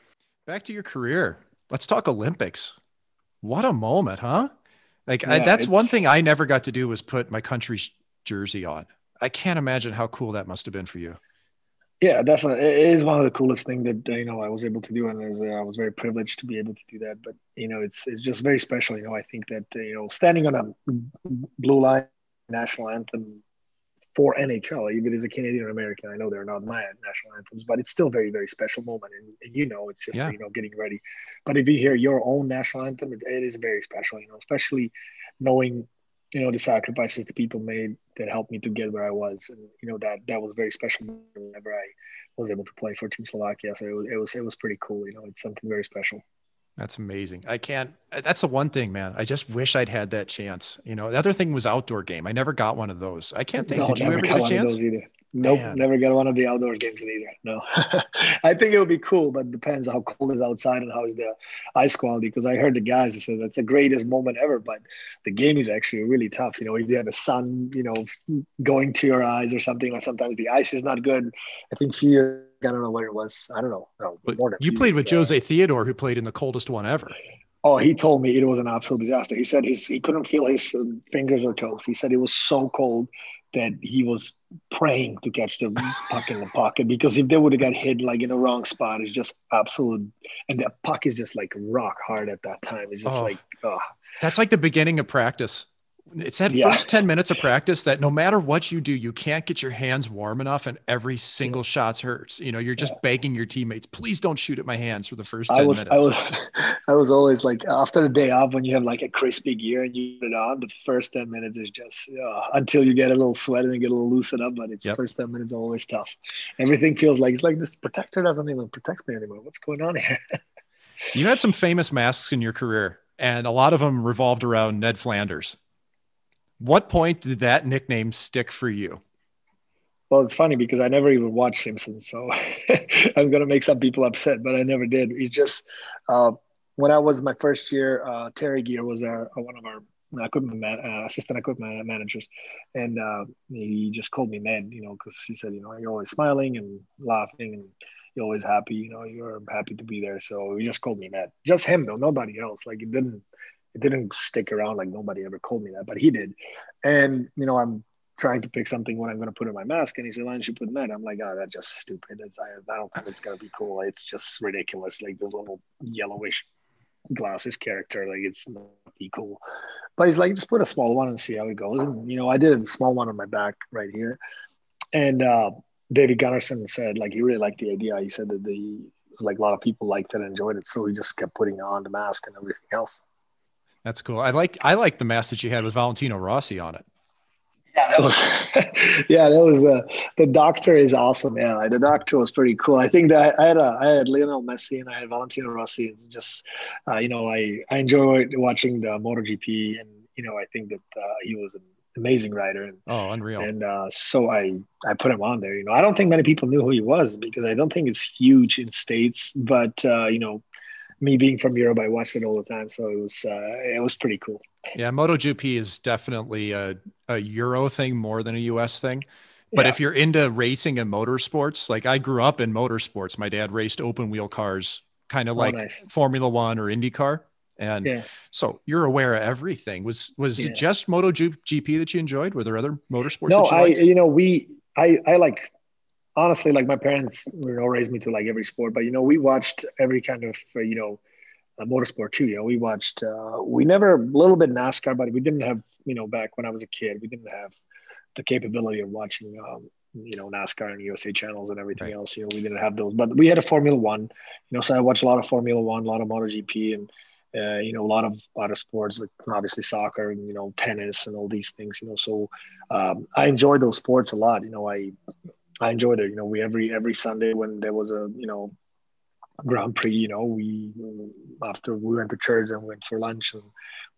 Back to your career. Let's talk Olympics. What a moment, huh? Like yeah, I, that's one thing I never got to do was put my country's jersey on. I can't imagine how cool that must have been for you.
Yeah, definitely. It is one of the coolest things that you know I was able to do, and was, uh, I was very privileged to be able to do that. But you know, it's it's just very special. You know, I think that uh, you know, standing on a blue line national anthem for NHL, even as a Canadian American, I know they're not my national anthems, but it's still very, very special moment. And, and you know, it's just yeah. you know getting ready. But if you hear your own national anthem, it, it is very special. You know, especially knowing you know the sacrifices the people made that helped me to get where I was, and you know that that was very special whenever I was able to play for Team Slovakia. So it was it was, it was pretty cool. You know, it's something very special.
That's amazing. I can't. That's the one thing, man. I just wish I'd had that chance. You know, the other thing was outdoor game. I never got one of those. I can't think. No, Did you ever get a chance?
either. Nope, Man. never got one of the outdoor games either. No, I think it would be cool, but depends how cold is outside and how is the ice quality. Because I heard the guys said that's the greatest moment ever, but the game is actually really tough. You know, if you have the sun, you know, going to your eyes or something, like sometimes the ice is not good. I think fear. I don't know what it was. I don't know. No,
but you played with uh, Jose Theodore, who played in the coldest one ever.
Oh, he told me it was an absolute disaster. He said his, he couldn't feel his fingers or toes. He said it was so cold that he was praying to catch the puck in the pocket because if they would have got hit like in the wrong spot, it's just absolute. And the puck is just like rock hard at that time. It's just oh, like, oh.
That's like the beginning of practice. It's that yeah. first 10 minutes of practice that no matter what you do, you can't get your hands warm enough and every single yeah. shot hurts. You know, you're just yeah. begging your teammates, please don't shoot at my hands for the first 10
I was,
minutes.
I was, I was always like, after the day off, when you have like a crispy gear and you put it on, the first 10 minutes is just uh, until you get a little sweat and get a little loosen up. But it's yep. first 10 minutes always tough. Everything feels like it's like this protector doesn't even protect me anymore. What's going on here?
you had some famous masks in your career, and a lot of them revolved around Ned Flanders. What point did that nickname stick for you?
well, it's funny because I never even watched Simpsons, so I'm gonna make some people upset, but I never did. It's just uh, when I was my first year, uh, Terry Gear was our, one of our equipment man, uh, assistant equipment managers, and uh, he just called me Ned, you know, because he said, you know, you're always smiling and laughing, and you're always happy, you know, you're happy to be there. So he just called me Ned, just him though, nobody else. Like it didn't, it didn't stick around. Like nobody ever called me that, but he did. And you know, I'm trying to pick something when I'm going to put in my mask. And he said, why don't you put that? I'm like, oh, that's just stupid. It's, I, I don't think it's going to be cool. It's just ridiculous. Like this little yellowish glasses character. Like it's not be cool. But he's like, just put a small one and see how it goes. And, you know, I did a small one on my back right here. And uh, David Gunnarsson said, like, he really liked the idea. He said that the, like a lot of people liked it and enjoyed it. So he just kept putting on the mask and everything else.
That's cool. I like I like the mask that you had with Valentino Rossi on it.
Yeah, that was yeah, that was uh, the doctor is awesome. Yeah, like, the doctor was pretty cool. I think that I had a, I had Lionel Messi and I had Valentino Rossi. It's just uh, you know I I enjoyed watching the MotoGP and you know I think that uh, he was an amazing rider. And,
oh, unreal!
And uh, so I I put him on there. You know I don't think many people knew who he was because I don't think it's huge in states, but uh, you know me being from Europe, I watched it all the time, so it was uh, it was pretty cool.
Yeah, MotoGP is definitely a, a Euro thing more than a US thing. But yeah. if you're into racing and motorsports, like I grew up in motorsports, my dad raced open wheel cars, kind of oh, like nice. Formula One or IndyCar. And yeah. so you're aware of everything. Was was yeah. it just MotoGP that you enjoyed? Were there other motorsports?
No, you I you know we I I like honestly like my parents you know raised me to like every sport, but you know we watched every kind of uh, you know uh, motorsport too. You know, we watched. Uh, we never a little bit NASCAR, but we didn't have. You know, back when I was a kid, we didn't have the capability of watching. Um, you know, NASCAR and USA channels and everything right. else. You know, we didn't have those, but we had a Formula One. You know, so I watched a lot of Formula One, a lot of MotoGP, and uh, you know, a lot of other sports like obviously soccer and you know tennis and all these things. You know, so um, I enjoyed those sports a lot. You know, I I enjoyed it. You know, we every every Sunday when there was a you know Grand Prix, you know, we after we went to church and went for lunch and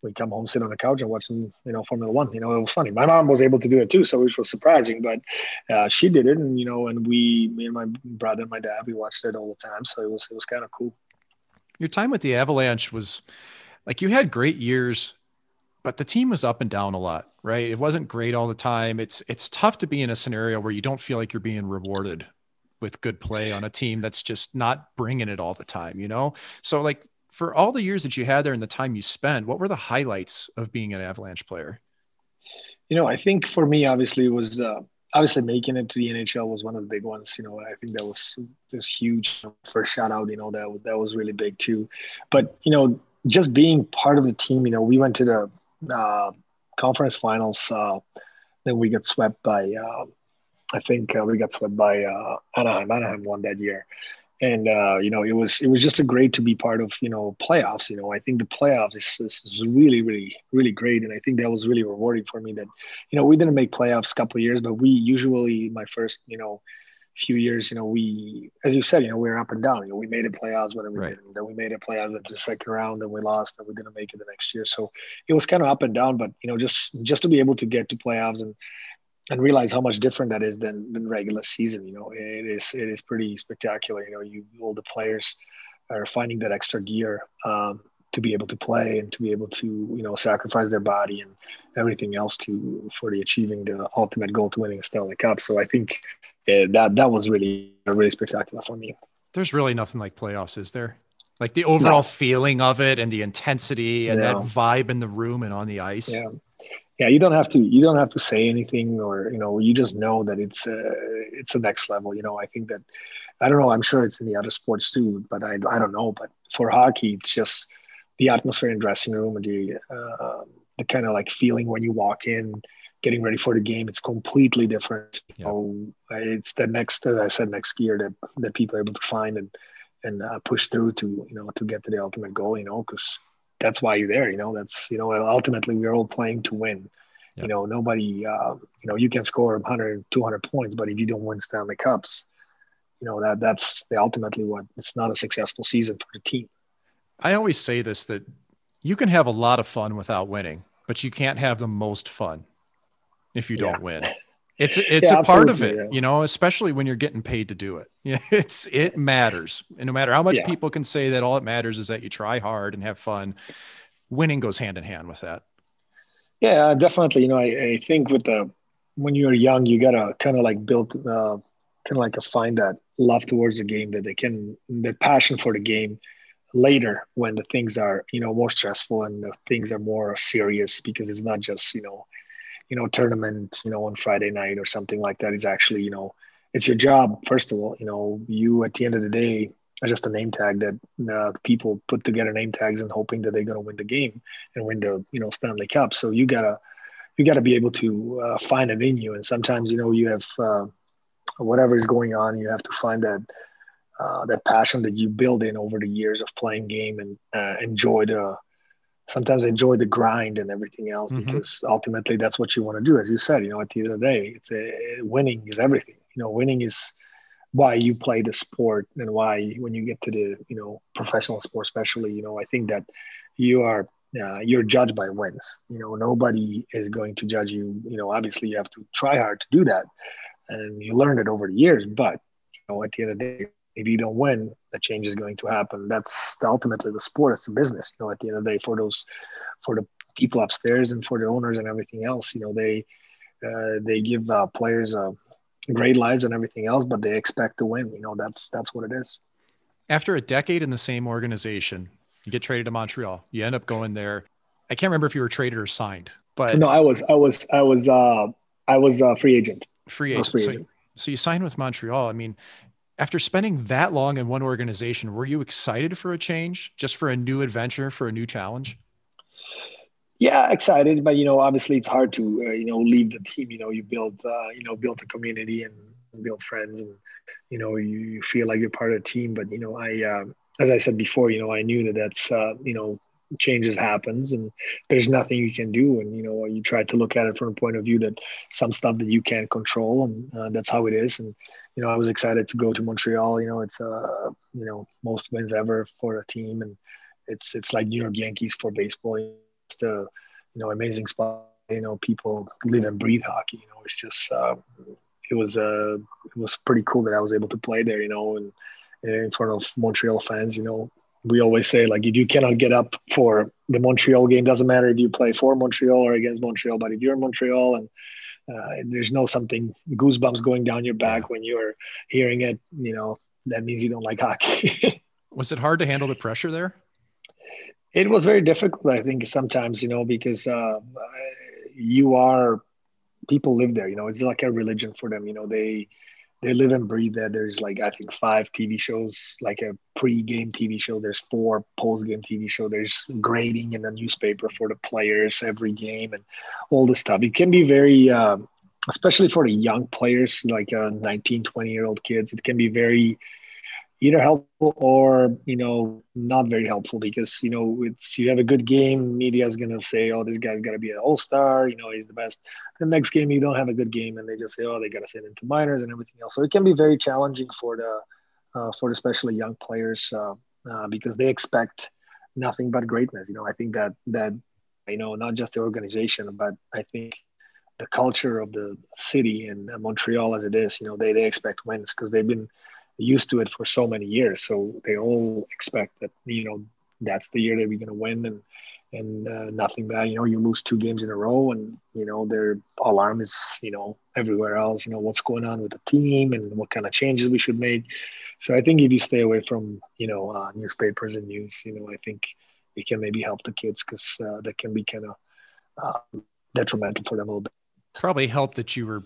we come home, sit on the couch and watch you know, Formula One. You know, it was funny. My mom was able to do it too, so which was surprising, but uh, she did it, and you know, and we, me and my brother and my dad, we watched it all the time, so it was it was kind of cool.
Your time with the Avalanche was like you had great years, but the team was up and down a lot, right? It wasn't great all the time. It's it's tough to be in a scenario where you don't feel like you're being rewarded with good play on a team that's just not bringing it all the time, you know? So, like, for all the years that you had there and the time you spent, what were the highlights of being an Avalanche player?
You know, I think for me, obviously, was uh, obviously making it to the NHL was one of the big ones. You know, I think that was this huge first shout out. You know, that that was really big too. But you know, just being part of the team. You know, we went to the uh, conference finals. Uh, then we got swept by uh, I think uh, we got swept by uh, Anaheim. Anaheim won that year, and uh, you know it was it was just a great to be part of you know playoffs. You know I think the playoffs is, is really really really great, and I think that was really rewarding for me. That you know we didn't make playoffs a couple years, but we usually my first you know few years, you know, we, as you said, you know, we were up and down. You know, we made it playoffs when we right. didn't. Then we made it playoffs in the second round, and we lost, and we didn't make it the next year. So it was kind of up and down. But you know, just just to be able to get to playoffs and and realize how much different that is than, than regular season. You know, it is it is pretty spectacular. You know, you all the players are finding that extra gear um, to be able to play and to be able to you know sacrifice their body and everything else to for the achieving the ultimate goal to winning a Stanley Cup. So I think uh, that that was really really spectacular for me.
There's really nothing like playoffs, is there? Like the overall no. feeling of it and the intensity and yeah. that vibe in the room and on the ice.
Yeah yeah you don't have to you don't have to say anything or you know you just know that it's uh, it's the next level you know i think that i don't know i'm sure it's in the other sports too but i, I don't know but for hockey it's just the atmosphere in dressing room and the uh, the kind of like feeling when you walk in getting ready for the game it's completely different you know it's the next as i said next gear that that people are able to find and and uh, push through to you know to get to the ultimate goal you know because that's why you're there. You know, that's you know, ultimately we're all playing to win. Yep. You know, nobody, uh, you know, you can score 100, 200 points, but if you don't win Stanley Cups, you know that that's the ultimately what it's not a successful season for the team.
I always say this that you can have a lot of fun without winning, but you can't have the most fun if you don't win. It's it's yeah, a part of it, yeah. you know, especially when you're getting paid to do it. It's it matters. And no matter how much people can say that all it matters is that you try hard and have fun, winning goes hand in hand with that.
Yeah, definitely. You know, I, I think with the when you're young, you gotta kind of like build uh, kind of like a find that love towards the game that they can that passion for the game later when the things are you know more stressful and the things are more serious because it's not just you know you know tournament you know on friday night or something like that. It's actually you know it's your job first of all. You know you at the end of the day are just a name tag that uh, people put together name tags and hoping that they're going to win the game and win the you know stanley cup. So you gotta you gotta be able to uh, find it in you and sometimes you know you have uh, whatever is going on you have to find that uh, that passion that you build in over the years of playing game and uh, enjoy the sometimes enjoy the grind and everything else mm-hmm. because ultimately that's what you want to do. As you said you know at the end of the day it's a winning is everything. You know winning is why you play the sport and why when you get to the you know professional sport especially you know i think that you are uh, you're judged by wins. You know nobody is going to judge you. You know obviously you have to try hard to do that and you learned it over the years but you know at the end of the day if you don't win, the change is going to happen. That's ultimately the sport. It's a business. You know, at the end of the day, for those, for the people upstairs and for the owners and everything else, you know, they uh, they give uh, players uh, great lives and everything else, but they expect to win. You know, that's that's what it is.
After a decade in the same organization, you get traded to Montreal. You end up going there. I can't remember if you were traded or signed, but
no, I was, I was, I was, uh, I was a free agent.
Free agent. Free agent. So, so you signed with Montreal. I mean, after spending that long in one organization, were you excited for a change, just for a new adventure, for a new challenge?
Yeah, excited, but you know, obviously, it's hard to uh, you know leave the team. You know, you build uh, you know build a community and build friends, and you know you feel like you're part of the team. But you know, I uh, as I said before, you know, I knew that that's uh, you know changes happens and there's nothing you can do. And you know you try to look at it from a point of view that some stuff that you can't control and uh, that's how it is. And you know i was excited to go to montreal. You know it's uh you know most wins ever for a team. And it's it's like new york yankees for baseball. It's a you know amazing spot. You know people live and breathe hockey. You know it's just uh, it was uh it was pretty cool that i was able to play there you know and in front of montreal fans you know we always say like if you cannot get up for the Montreal game, doesn't matter if you play for Montreal or against Montreal, but if you're in Montreal and uh, there's no something goosebumps going down your back when you're hearing it, you know that means you don't like hockey.
was it hard to handle the pressure there?
It was very difficult, I think, sometimes, you know, because uh, you are people live there. You know, it's like a religion for them. You know, they they live and breathe that. There's like I think five TV shows, like a pre-game TV show. There's four post-game TV show. There's grading in the newspaper for the players every game and all this stuff. It can be very, uh, especially for the young players, like uh, 19, 20 year old kids. It can be very either helpful or you know not very helpful because you know it's you have a good game media is going to say oh this guy's got to be an all-star you know he's the best. The next game you don't have a good game and they just say oh they got to send into minors and everything else. So it can be very challenging for the uh, for especially young players uh, uh, because they expect nothing but greatness. You know i think that that you know not just the organization but i think the culture of the city and montreal as it is you know they, they expect wins because they've been used to it for so many years. So they all expect that you know that's the year that we're going to win and and uh, nothing bad. You know, you lose two games in a row, and you know their alarm is you know everywhere else. You know what's going on with the team and what kind of changes we should make. So I think if you stay away from you know uh, newspapers and news, you know I think it can maybe help the kids because uh, that can be kind of uh, detrimental for them a little bit.
Probably help that you were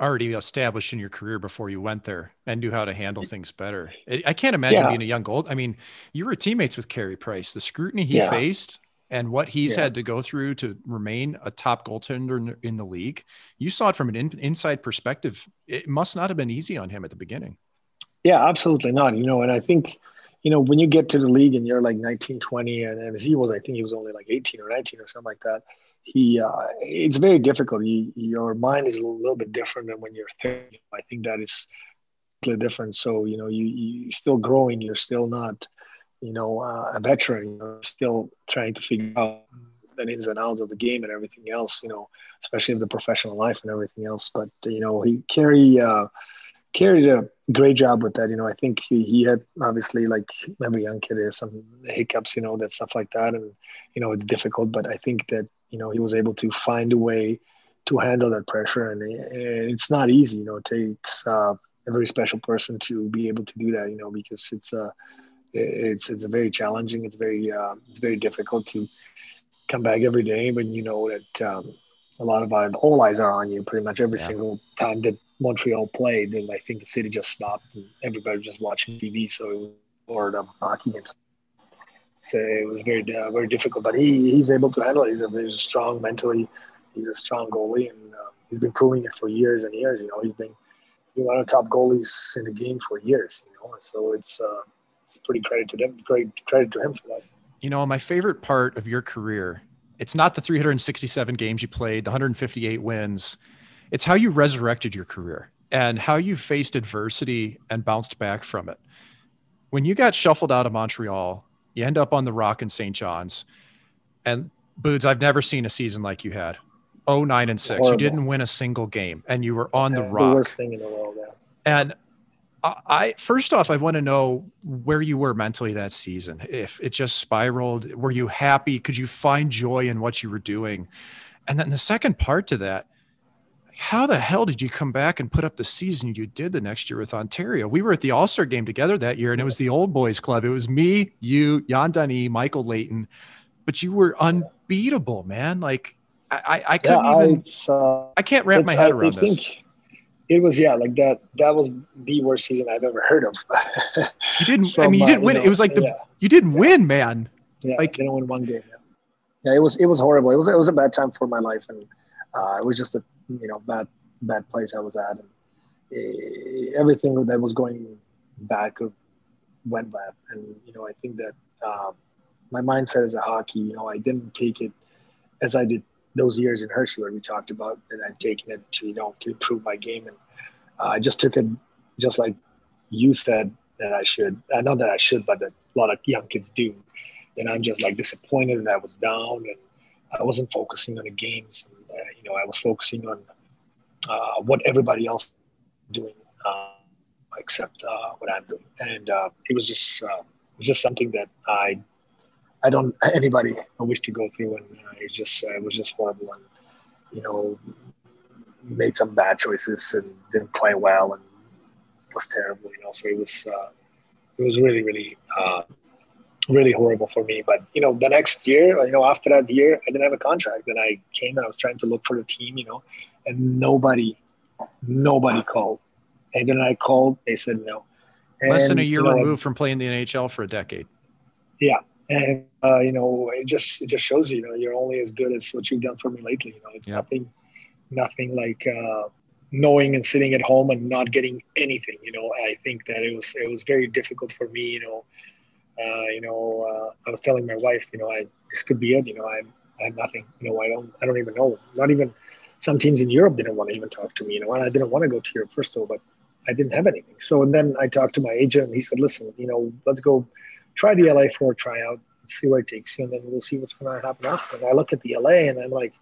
already established in your career before you went there and knew how to handle things better. I can't imagine yeah. being a young gold. I mean, you were teammates with Carey Price. The scrutiny he yeah. faced and what he's yeah. had to go through to remain a top goaltender in the league. You saw it from an in, inside perspective. It must not have been easy on him at the beginning.
Yeah, absolutely not. You know, and I think, you know, when you get to the league and you're like 19, 20, and, and he was, I think he was only like 18 or 19 or something like that he uh, it's very difficult. your mind is a little bit different than when you're 30. I think that is different. So you know, you you still growing. You're still not, you know, uh, a veteran. You're still trying to figure out the ins and outs of the game and everything else, you know, especially of the professional life and everything else. But you know, he carry uh, carried a great job with that. You know, I think he, he had obviously like every young kid has some hiccups, you know, that stuff like that, and you know, it's difficult. But I think that you know he was able to find a way to handle that pressure, and, and it's not easy. You know, it takes uh, a very special person to be able to do that. You know, because it's a uh, it's it's a very challenging. It's very uh, it's very difficult to come back every day when you know that um, a lot of uh, all eyes are on you pretty much every yeah. single time that Montreal played. And I think the city just stopped and everybody was just watching TV. So it was bored of hockey games. So it was very uh, very difficult, but he he's able to handle it. He's a, a strong mentally. He's a strong goalie, and uh, he's been proving it for years and years. You know, he's been one of the top goalies in the game for years. You know, so it's uh, it's pretty credit to them. Great credit to him for that.
You know, my favorite part of your career, it's not the 367 games you played, the 158 wins. It's how you resurrected your career and how you faced adversity and bounced back from it. When you got shuffled out of Montreal, you end up on the Rock in St. John's. And Boods, I've never seen a season like you had. Oh, nine and six. Horrible. You didn't win a single game, and you were on yeah, the rock.
The worst thing in the world. Yeah.
And I first off, I want to know where you were mentally that season. If it just spiraled, were you happy? Could you find joy in what you were doing? And then the second part to that, how the hell did you come back and put up the season you did the next year with Ontario? We were at the All Star game together that year, and it was the old boys club. It was me, you, Yann Danis, Michael Leighton, but you were unbeatable, man. Like I, I couldn't yeah, even. Uh, I can't wrap my head I, around I think, this
it was yeah like that that was the worst season i've ever heard of
you didn't From, i mean you didn't uh, win you know, it was like the yeah. you didn't yeah. win man
yeah
like
didn't win one game yeah. yeah. it was it was horrible it was it was a bad time for my life and uh, it was just a you know bad bad place i was at. And uh, everything that was going bad went bad and you know i think that uh, my mindset as a hockey you know i didn't take it as i did those years in Hershey where we talked about and I've taken it to you know to improve my game. And uh, I just took it just like you said that I should uh, not that I should but that a lot of young kids do. And I'm just like disappointed that I was down and I wasn't focusing on the games and, uh, you know I was focusing on uh, what everybody else doing uh, except uh, what I'm doing and it was just it was just something that I I don't anybody I wish to go through, and uh, it just uh, it was just horrible, and you know, made some bad choices and didn't play well, and was terrible, you know. So it was uh, it was really really uh, really horrible for me. But you know, the next year, you know, after that year, I didn't have a contract, and I came and I was trying to look for a team, you know, and nobody nobody called. And then I called, they said no.
And, Less than a year you know, removed from playing the NHL for a decade.
Yeah, and uh, you know it just it just shows you, you know you're only as good as what you've done for me lately you know it's yep. nothing nothing like uh, knowing and sitting at home and not getting anything you know i think that it was it was very difficult for me you know uh, you know uh, i was telling my wife you know i this could be it you know i i have nothing you know i don't i don't even know not even some teams in europe didn't want to even talk to me you know and i didn't want to go to europe first of all but i didn't have anything so and then i talked to my agent and he said listen you know let's go try the LA for a tryout see where it takes you, and then we'll see what's going to happen after. And I look at the LA, and I'm like,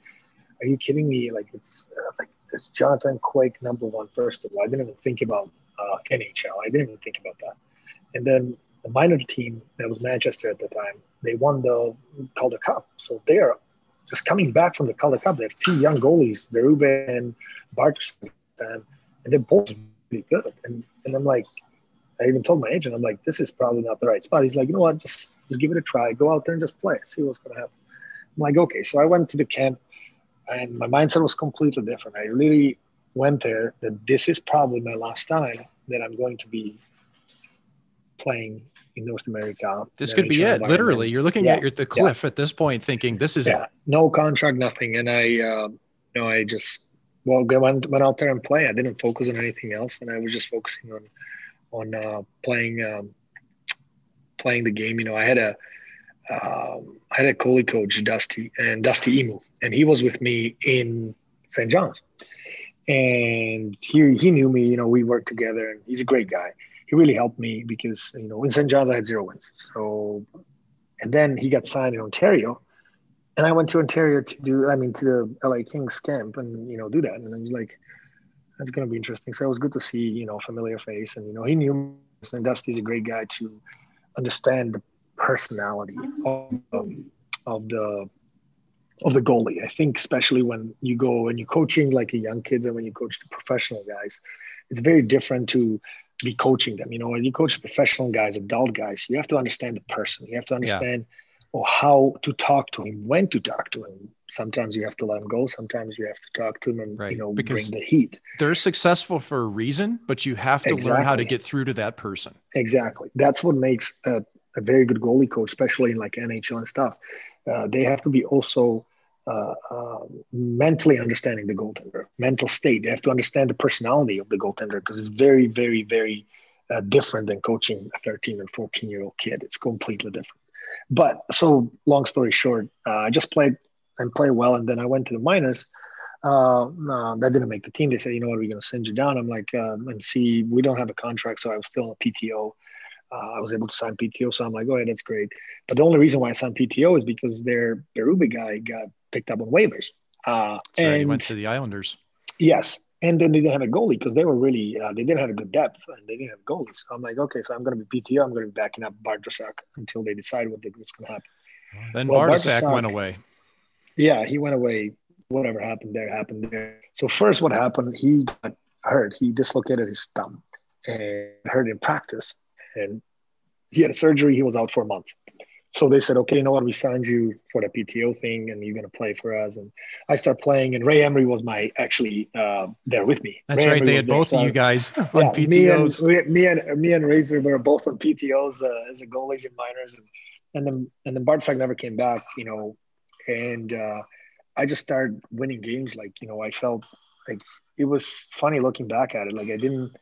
are you kidding me? Like it's uh, like it's Jonathan Quick number one first of all, I didn't even think about uh, NHL. I didn't even think about that. And then the minor team that was Manchester at the time, they won the Calder Cup, so they're just coming back from the Calder Cup. They have two young goalies, Berube and Bartos, and they're both really good. And and I'm like, I even told my agent, I'm like, this is probably not the right spot. He's like, you know what, just just give it a try. Go out there and just play. See what's going to happen. I'm like, okay. So I went to the camp, and my mindset was completely different. I really went there that this is probably my last time that I'm going to be playing in North America.
This could be it. Literally, you're looking yeah. at your, the cliff yeah. at this point, thinking this is yeah. it.
No contract, nothing. And I, uh, you know, I just well went went out there and play. I didn't focus on anything else, and I was just focusing on on uh, playing um, playing the game. You know, I had a um, I had a goalie coach, Dusty, and Dusty Imoo, and he was with me in St. John's, and he he knew me. You know, we worked together, and he's a great guy. He really helped me because you know in St. John's I had zero wins. So, and then he got signed in Ontario, and I went to Ontario to do, I mean, to the LA Kings camp and, you know, do that. And I was like, that's to be interesting. So it was good to see, you know, familiar face. And, you know, he knew, and Dusty's a great guy to understand the personality of, um, of the, of the goalie. I think especially when you go and you're coaching like a young kids and when you coach the professional guys, it's very different to be coaching them. You know, when you coach professional guys, adult guys, you have to understand the person. You have to understand yeah or how to talk to him, when to talk to him. Sometimes you have to let him go. Sometimes you have to talk to him and right. you know because bring the heat.
They're successful for a reason, but you have to exactly. learn how to get through to that person.
Exactly. That's what makes a, a very good goalie coach, especially in like NHL and stuff. Uh, they have to be also uh, uh, mentally understanding the goaltender, mental state. They have to understand the personality of the goaltender because it's very, very, very uh, different than coaching a 13 or 14 year old kid. It's completely different. But so long story short, uh, I just played and played well, and then I went to the minors. Uh, no, that didn't make the team. They said, you know what, we're going to send you down. I'm like, uh, and see, we don't have a contract, so I was still on PTO. Uh, I was able to sign PTO, so I'm like, oh yeah, that's great. But the only reason why I signed PTO is because their Berube guy got picked up on waivers.
Uh, and right. He went to the Islanders.
Yes, and then they didn't have a goalie because they were really uh, they didn't have a good depth and they didn't have goalies. So I'm like, okay, so I'm going to be PTO. I'm going to be backing up Bartosak until they decide what what's going to happen.
Then well, Bartosak, Bartosak went away.
Yeah, he went away. Whatever happened there happened there. So first, what happened? He got hurt. He dislocated his thumb and hurt in practice, and he had a surgery. He was out for a month so they said, okay, you know what? We signed you for the PTO thing, and you're going to play for us. And I start playing, and Ray Emery was my actually uh, there with me.
That's
Ray
right. Emery they had both there, of you guys on yeah,
PTOs. Me and, me and me and Razor were both on PTOs uh, as a goalies and minors, and and then and then Bartosak never came back, you know, and uh, I just started winning games. Like you know, I felt like it was funny looking back at it. Like I didn't.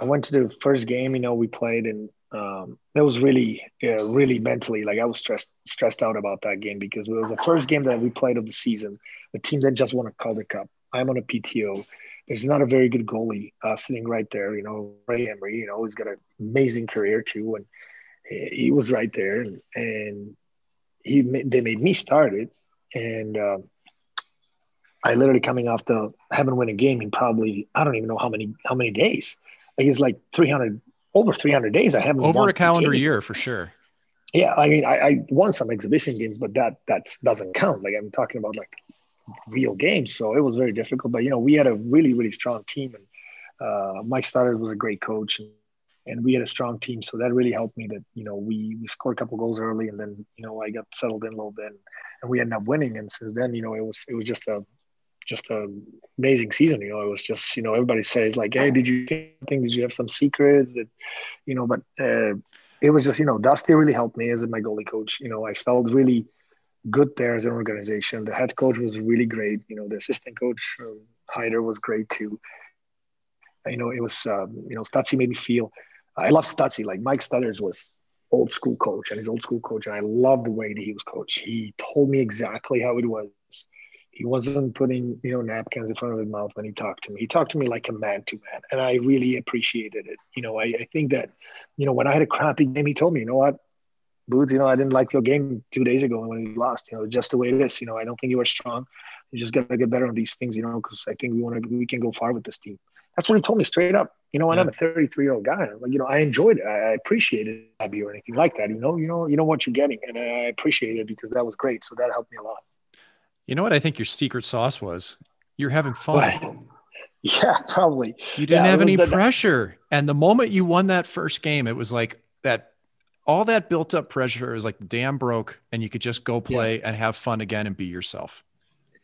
I went to the first game, you know, we played, and um, that was really, yeah, really mentally like I was stressed stressed out about that game because it was the first game that we played of the season. The team that just won a Calder Cup. I'm on a PTO. There's not a very good goalie uh, sitting right there. You know, Ray Emery. You know, he's got an amazing career too, and he was right there, and, and he they made me start it, and uh, I literally coming off the haven't win a game in probably I don't even know how many how many days. Like it's like 300 over 300 days. I haven't
over a calendar year for sure.
Yeah, I mean, I, I won some exhibition games, but that that doesn't count. Like I'm talking about like real games. So it was very difficult. But you know, we had a really really strong team, and uh, Mike Stothers was a great coach, and, and we had a strong team. So that really helped me. That you know we we scored a couple goals early, and then you know I got settled in a little bit, and we ended up winning. And since then, you know, it was it was just a just an amazing season. You know, it was just you know everybody says like, hey, did you think did you have some secrets that, you know, but uh, it was just you know Dusty really helped me as my goalie coach. You know, I felt really good there as an organization. The head coach was really great. You know, the assistant coach um, was great too. You know, it was um, you know Stutzy made me feel. I love Stutzy. Like Mike Stothers was old school coach and his old school coach, and I love the way that he was coached. He told me exactly how it was he wasn't putting, you know, napkins in front of his mouth when he talked to me. He talked to me like a man to man, and I really appreciated it. You know, I, I think that, you know, when I had a crappy game, he told me, you know what, Boots, you know, I didn't like your game two days ago when we lost. You know, just the way it is. You know, I don't think you were strong. You just got to get better on these things. You know, because I think we want to, we can go far with this team. That's what he told me straight up. You know, and yeah. I'm a 33 year old guy. Like, you know, I enjoyed it. I, appreciated it, or anything like that. You know, you know, you know what you're getting, and I appreciate it because that was great. So that helped me a lot.
You know what I think your secret sauce was? You're having fun.
Yeah, probably.
You didn't
yeah,
have any pressure. And the moment you won that first game, it was like that all that built up pressure is like damn broke and you could just go play yeah. and have fun again and be yourself.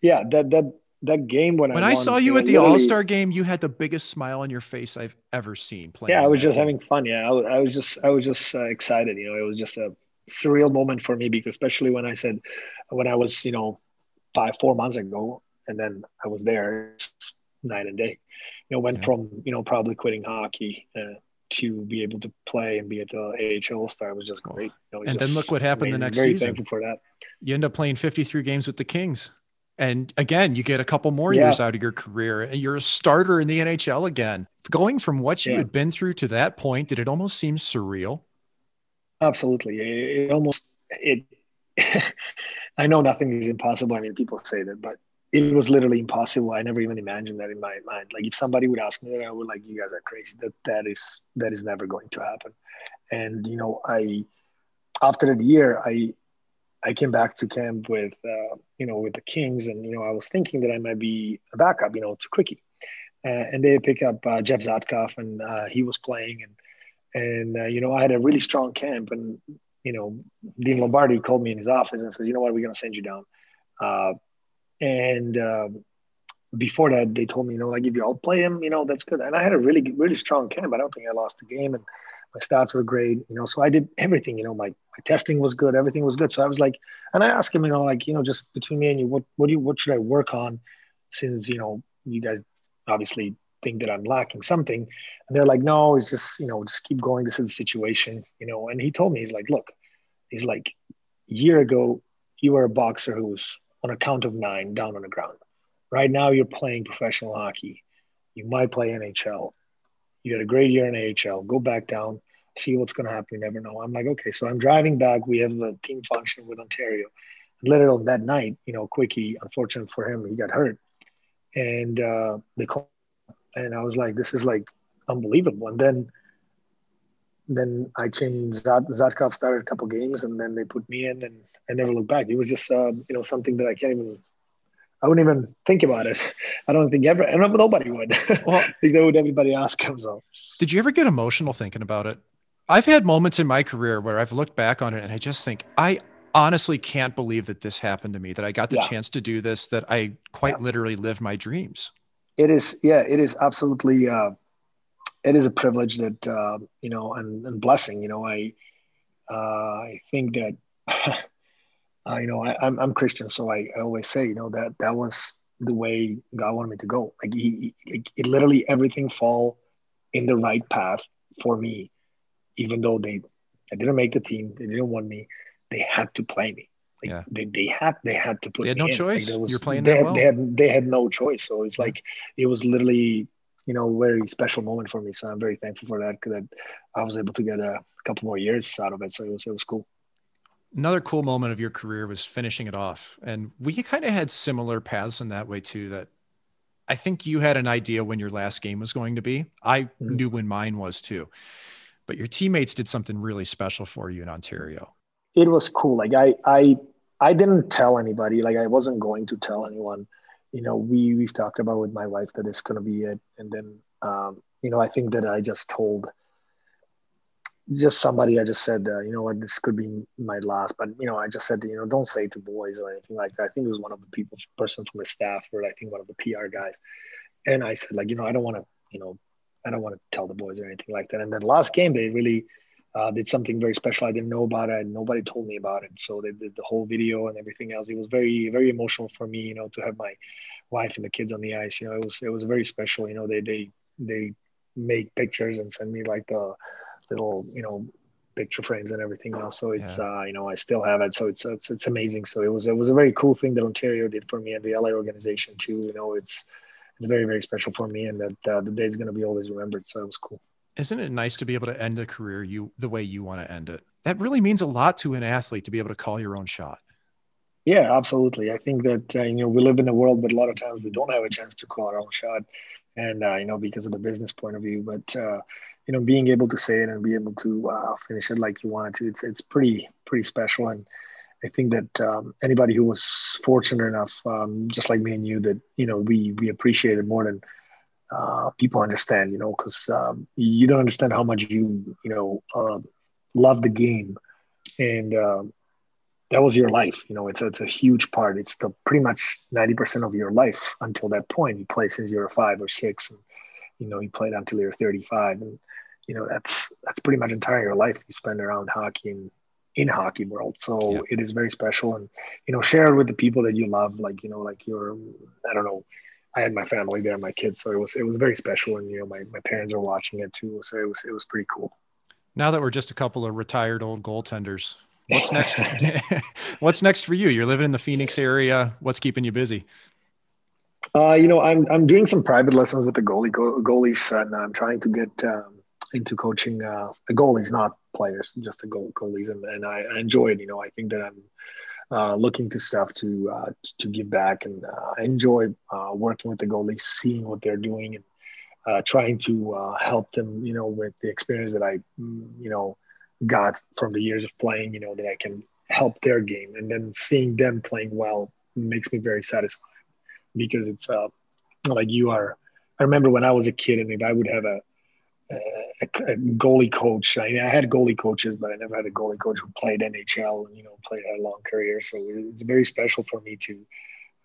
Yeah, that that that game when,
when
I,
I saw you at the All Star game, you had the biggest smile on your face I've ever seen. Playing
yeah, I was just
game.
having fun. Yeah, I was, I was just I was just uh, excited. You know, it was just a surreal moment for me because especially when I said when I was you know five, four months ago, and then I was there night and day. You know, went yeah. from you know probably quitting hockey uh, to be able to play and be at the AHL Star was just great. You know,
and then look what happened amazing. the next
Very
season.
Thankful for that.
You end up playing 53 games with the Kings. And again, you get a couple more yeah. years out of your career and you're a starter in the NHL again. Going from what you yeah. had been through to that point, did it almost seem surreal?
Absolutely. It, it almost, it, I know nothing is impossible. I mean, people say that, but it was literally impossible. I never even imagined that in my mind. Like if somebody would ask me that, I would like, you guys are crazy. That that is that is never going to happen. And you know, I after that year, I I came back to camp with uh, you know with the Kings, and you know I was thinking that I might be a backup, you know, to Quickie, uh, and they picked up uh, Jeff Zatkoff, and uh, he was playing, and and uh, you know I had a really strong camp, and you know Dean Lombardi called me in his office and says, you know what, we're going to send you down, uh, and um, before that they told me, you know, like if you all play him, you know, that's good, and I had a really really strong camp. I don't think I lost the game, and my stats were great, you know, so I did everything, you know, my my testing was good, everything was good. So I was like, and I asked him, you know, like, you know, just between me and you, what, what do you, what should I work on? Since, you know, you guys obviously think that I'm lacking something. And they're like, no, it's just, you know, just keep going. This is the situation, you know. And he told me, he's like, look, he's like, year ago, you were a boxer who was on a count of nine down on the ground. Right now, you're playing professional hockey. You might play NHL. You had a great year in AHL. Go back down see what's going to happen. You never know. I'm like, okay, so I'm driving back. We have a team function with Ontario. And Literally on that night, you know, Quickie, unfortunate for him, he got hurt. And uh, they called, and I was like, this is like unbelievable. And then, then I changed. Zat, Zatkoff started a couple games, and then they put me in, and I never looked back. It was just, uh, you know, something that I can't even I wouldn't even think about it. I don't think ever, and nobody would. Well, I think that would everybody ask himself.
Did you ever get emotional thinking about it? I've had moments in my career where I've looked back on it and I just think I honestly can't believe that this happened to me, that I got the yeah. chance to do this, that I quite yeah. literally live my dreams.
It is, yeah, it is absolutely, uh, it is a privilege that, uh, you know, and, and blessing, you know, I, uh, I think that, uh, you know, I, am I'm, I'm Christian. So I, I always say, you know, that that was the way God wanted me to go. Like he, he it literally everything fall in the right path for me even though they I didn't make the team, they didn't want me. They had to play me. Like yeah. they, they had they had to put.
They had no in. choice. Like was,
You're
playing.
They
had,
well. they had they had no choice. So it's like it was literally you know very special moment for me. So I'm very thankful for that because I was able to get a couple more years out of it. So it was it was cool.
Another cool moment of your career was finishing it off, and we kind of had similar paths in that way too. That I think you had an idea when your last game was going to be. I mm-hmm. knew when mine was too but your teammates did something really special for you in Ontario.
It was cool. Like I, I, I didn't tell anybody. Like I wasn't going to tell anyone. You know, we we've talked about with my wife that it's going to be it, and then um, you know, I think that I just told just somebody. I just said, uh, you know what, this could be my last. But you know, I just said, you know, don't say to boys or anything like that. I think it was one of the people, person from the staff, or I think one of the PR guys. And I said, like, you know, I don't want to, you know, I don't want to tell the boys or anything like that. And then last game, they really uh, did something very special. I didn't know about it. Nobody told me about it. So they did the whole video and everything else. It was very, very emotional for me, you know, to have my wife and the kids on the ice. You know, it was it was very special. You know, they they they make pictures and send me like the little, you know, picture frames and everything else. So it's yeah. uh, you know I still have it. So it's, it's it's amazing. So it was it was a very cool thing that Ontario did for me and the LA organization too. You know, it's it's very very special for me, and that uh, the day is going to be always remembered. So it was cool.
Isn't it nice to be able to end a career you the way you want to end it? That really means a lot to an athlete to be able to call your own shot.
Yeah, absolutely. I think that uh, you know we live in a world, but a lot of times we don't have a chance to call our own shot, and uh, you know because of the business point of view. But uh, you know, being able to say it and be able to uh, finish it like you wanted to, it's it's pretty pretty special. And I think that um, anybody who was fortunate enough, um, just like me and you, that you know we we appreciate it more than uh, people understand. You know, because um, you don't understand how much you you know uh, love the game, and uh, that was your life. You know, it's it's a huge part. It's the pretty much ninety percent of your life until that point. You play since you're five or six, and you know you played until you're thirty five, and you know that's that's pretty much entire your life you spend around hockey and in hockey world. So yeah. it is very special, and you know, share it with the people that you love. Like you know, like your, I don't know. I had my family there, my kids, so it was it was very special, and you know, my my parents are watching it too, so it was it was pretty cool.
Now that we're just a couple of retired old goaltenders, what's next? what's next for you? You're living in the Phoenix area. What's keeping you busy?
Uh, you know, I'm I'm doing some private lessons with the goalie go, goalies, and I'm trying to get um, into coaching uh, the goalies, not players, just the goal, goalies, and, and I, I, enjoy it. You know, I think that I'm uh, looking to stuff to uh, to give back, and uh, enjoy uh, working with the goalies, seeing what they're doing, and uh, trying to help them. You know, with the experience that I, mm, you know, got from the years of playing. You know, that I can help their game, and then seeing them playing well makes me very satisfied because it's like you are. I remember when I was a kid, and if I would have a a, a, goalie coach. I, I had goalie coaches, but I never had a goalie coach who played NHL and you know played a long career. So it's very special for me to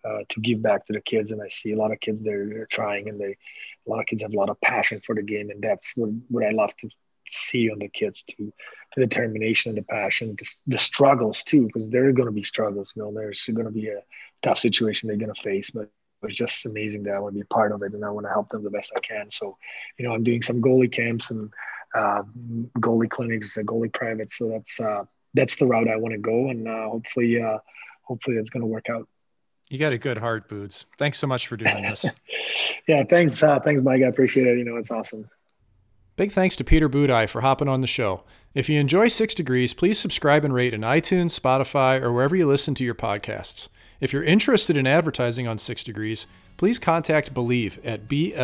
uh, to give back to the kids. And I see a lot of kids they're, trying, and they a lot of kids have a lot of passion for the game, and that's what, what I love to see on the kids to the determination and the passion, the, the struggles too, because there are going to be struggles. You know, there's going to be a tough situation they're going to face, but was just amazing that I want to be part of it and I want to help them the best I can. So, you know, I'm doing some goalie camps and uh, goalie clinics, uh, goalie private. So that's uh, that's the route I want to go, and uh, hopefully, uh, hopefully, it's going to work out.
You got a good heart, Boots. Thanks so much for doing this.
yeah, thanks, uh, thanks, Mike. I appreciate it. You know, it's awesome.
Big thanks to Peter Budaj for hopping on the show. If you enjoy Six Degrees, please subscribe and rate in iTunes, Spotify, or wherever you listen to your podcasts. If you're interested in advertising on Six Degrees, please contact Bleav at B-L-E-A-V.com.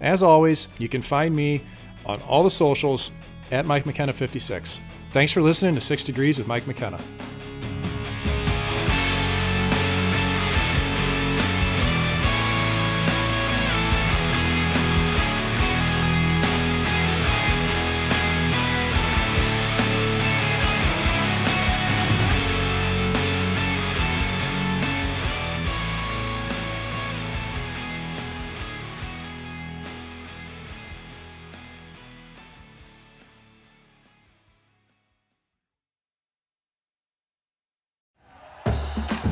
As always, you can find me on all the socials at Mike McKenna 56. Thanks for listening to Six Degrees with Mike McKenna.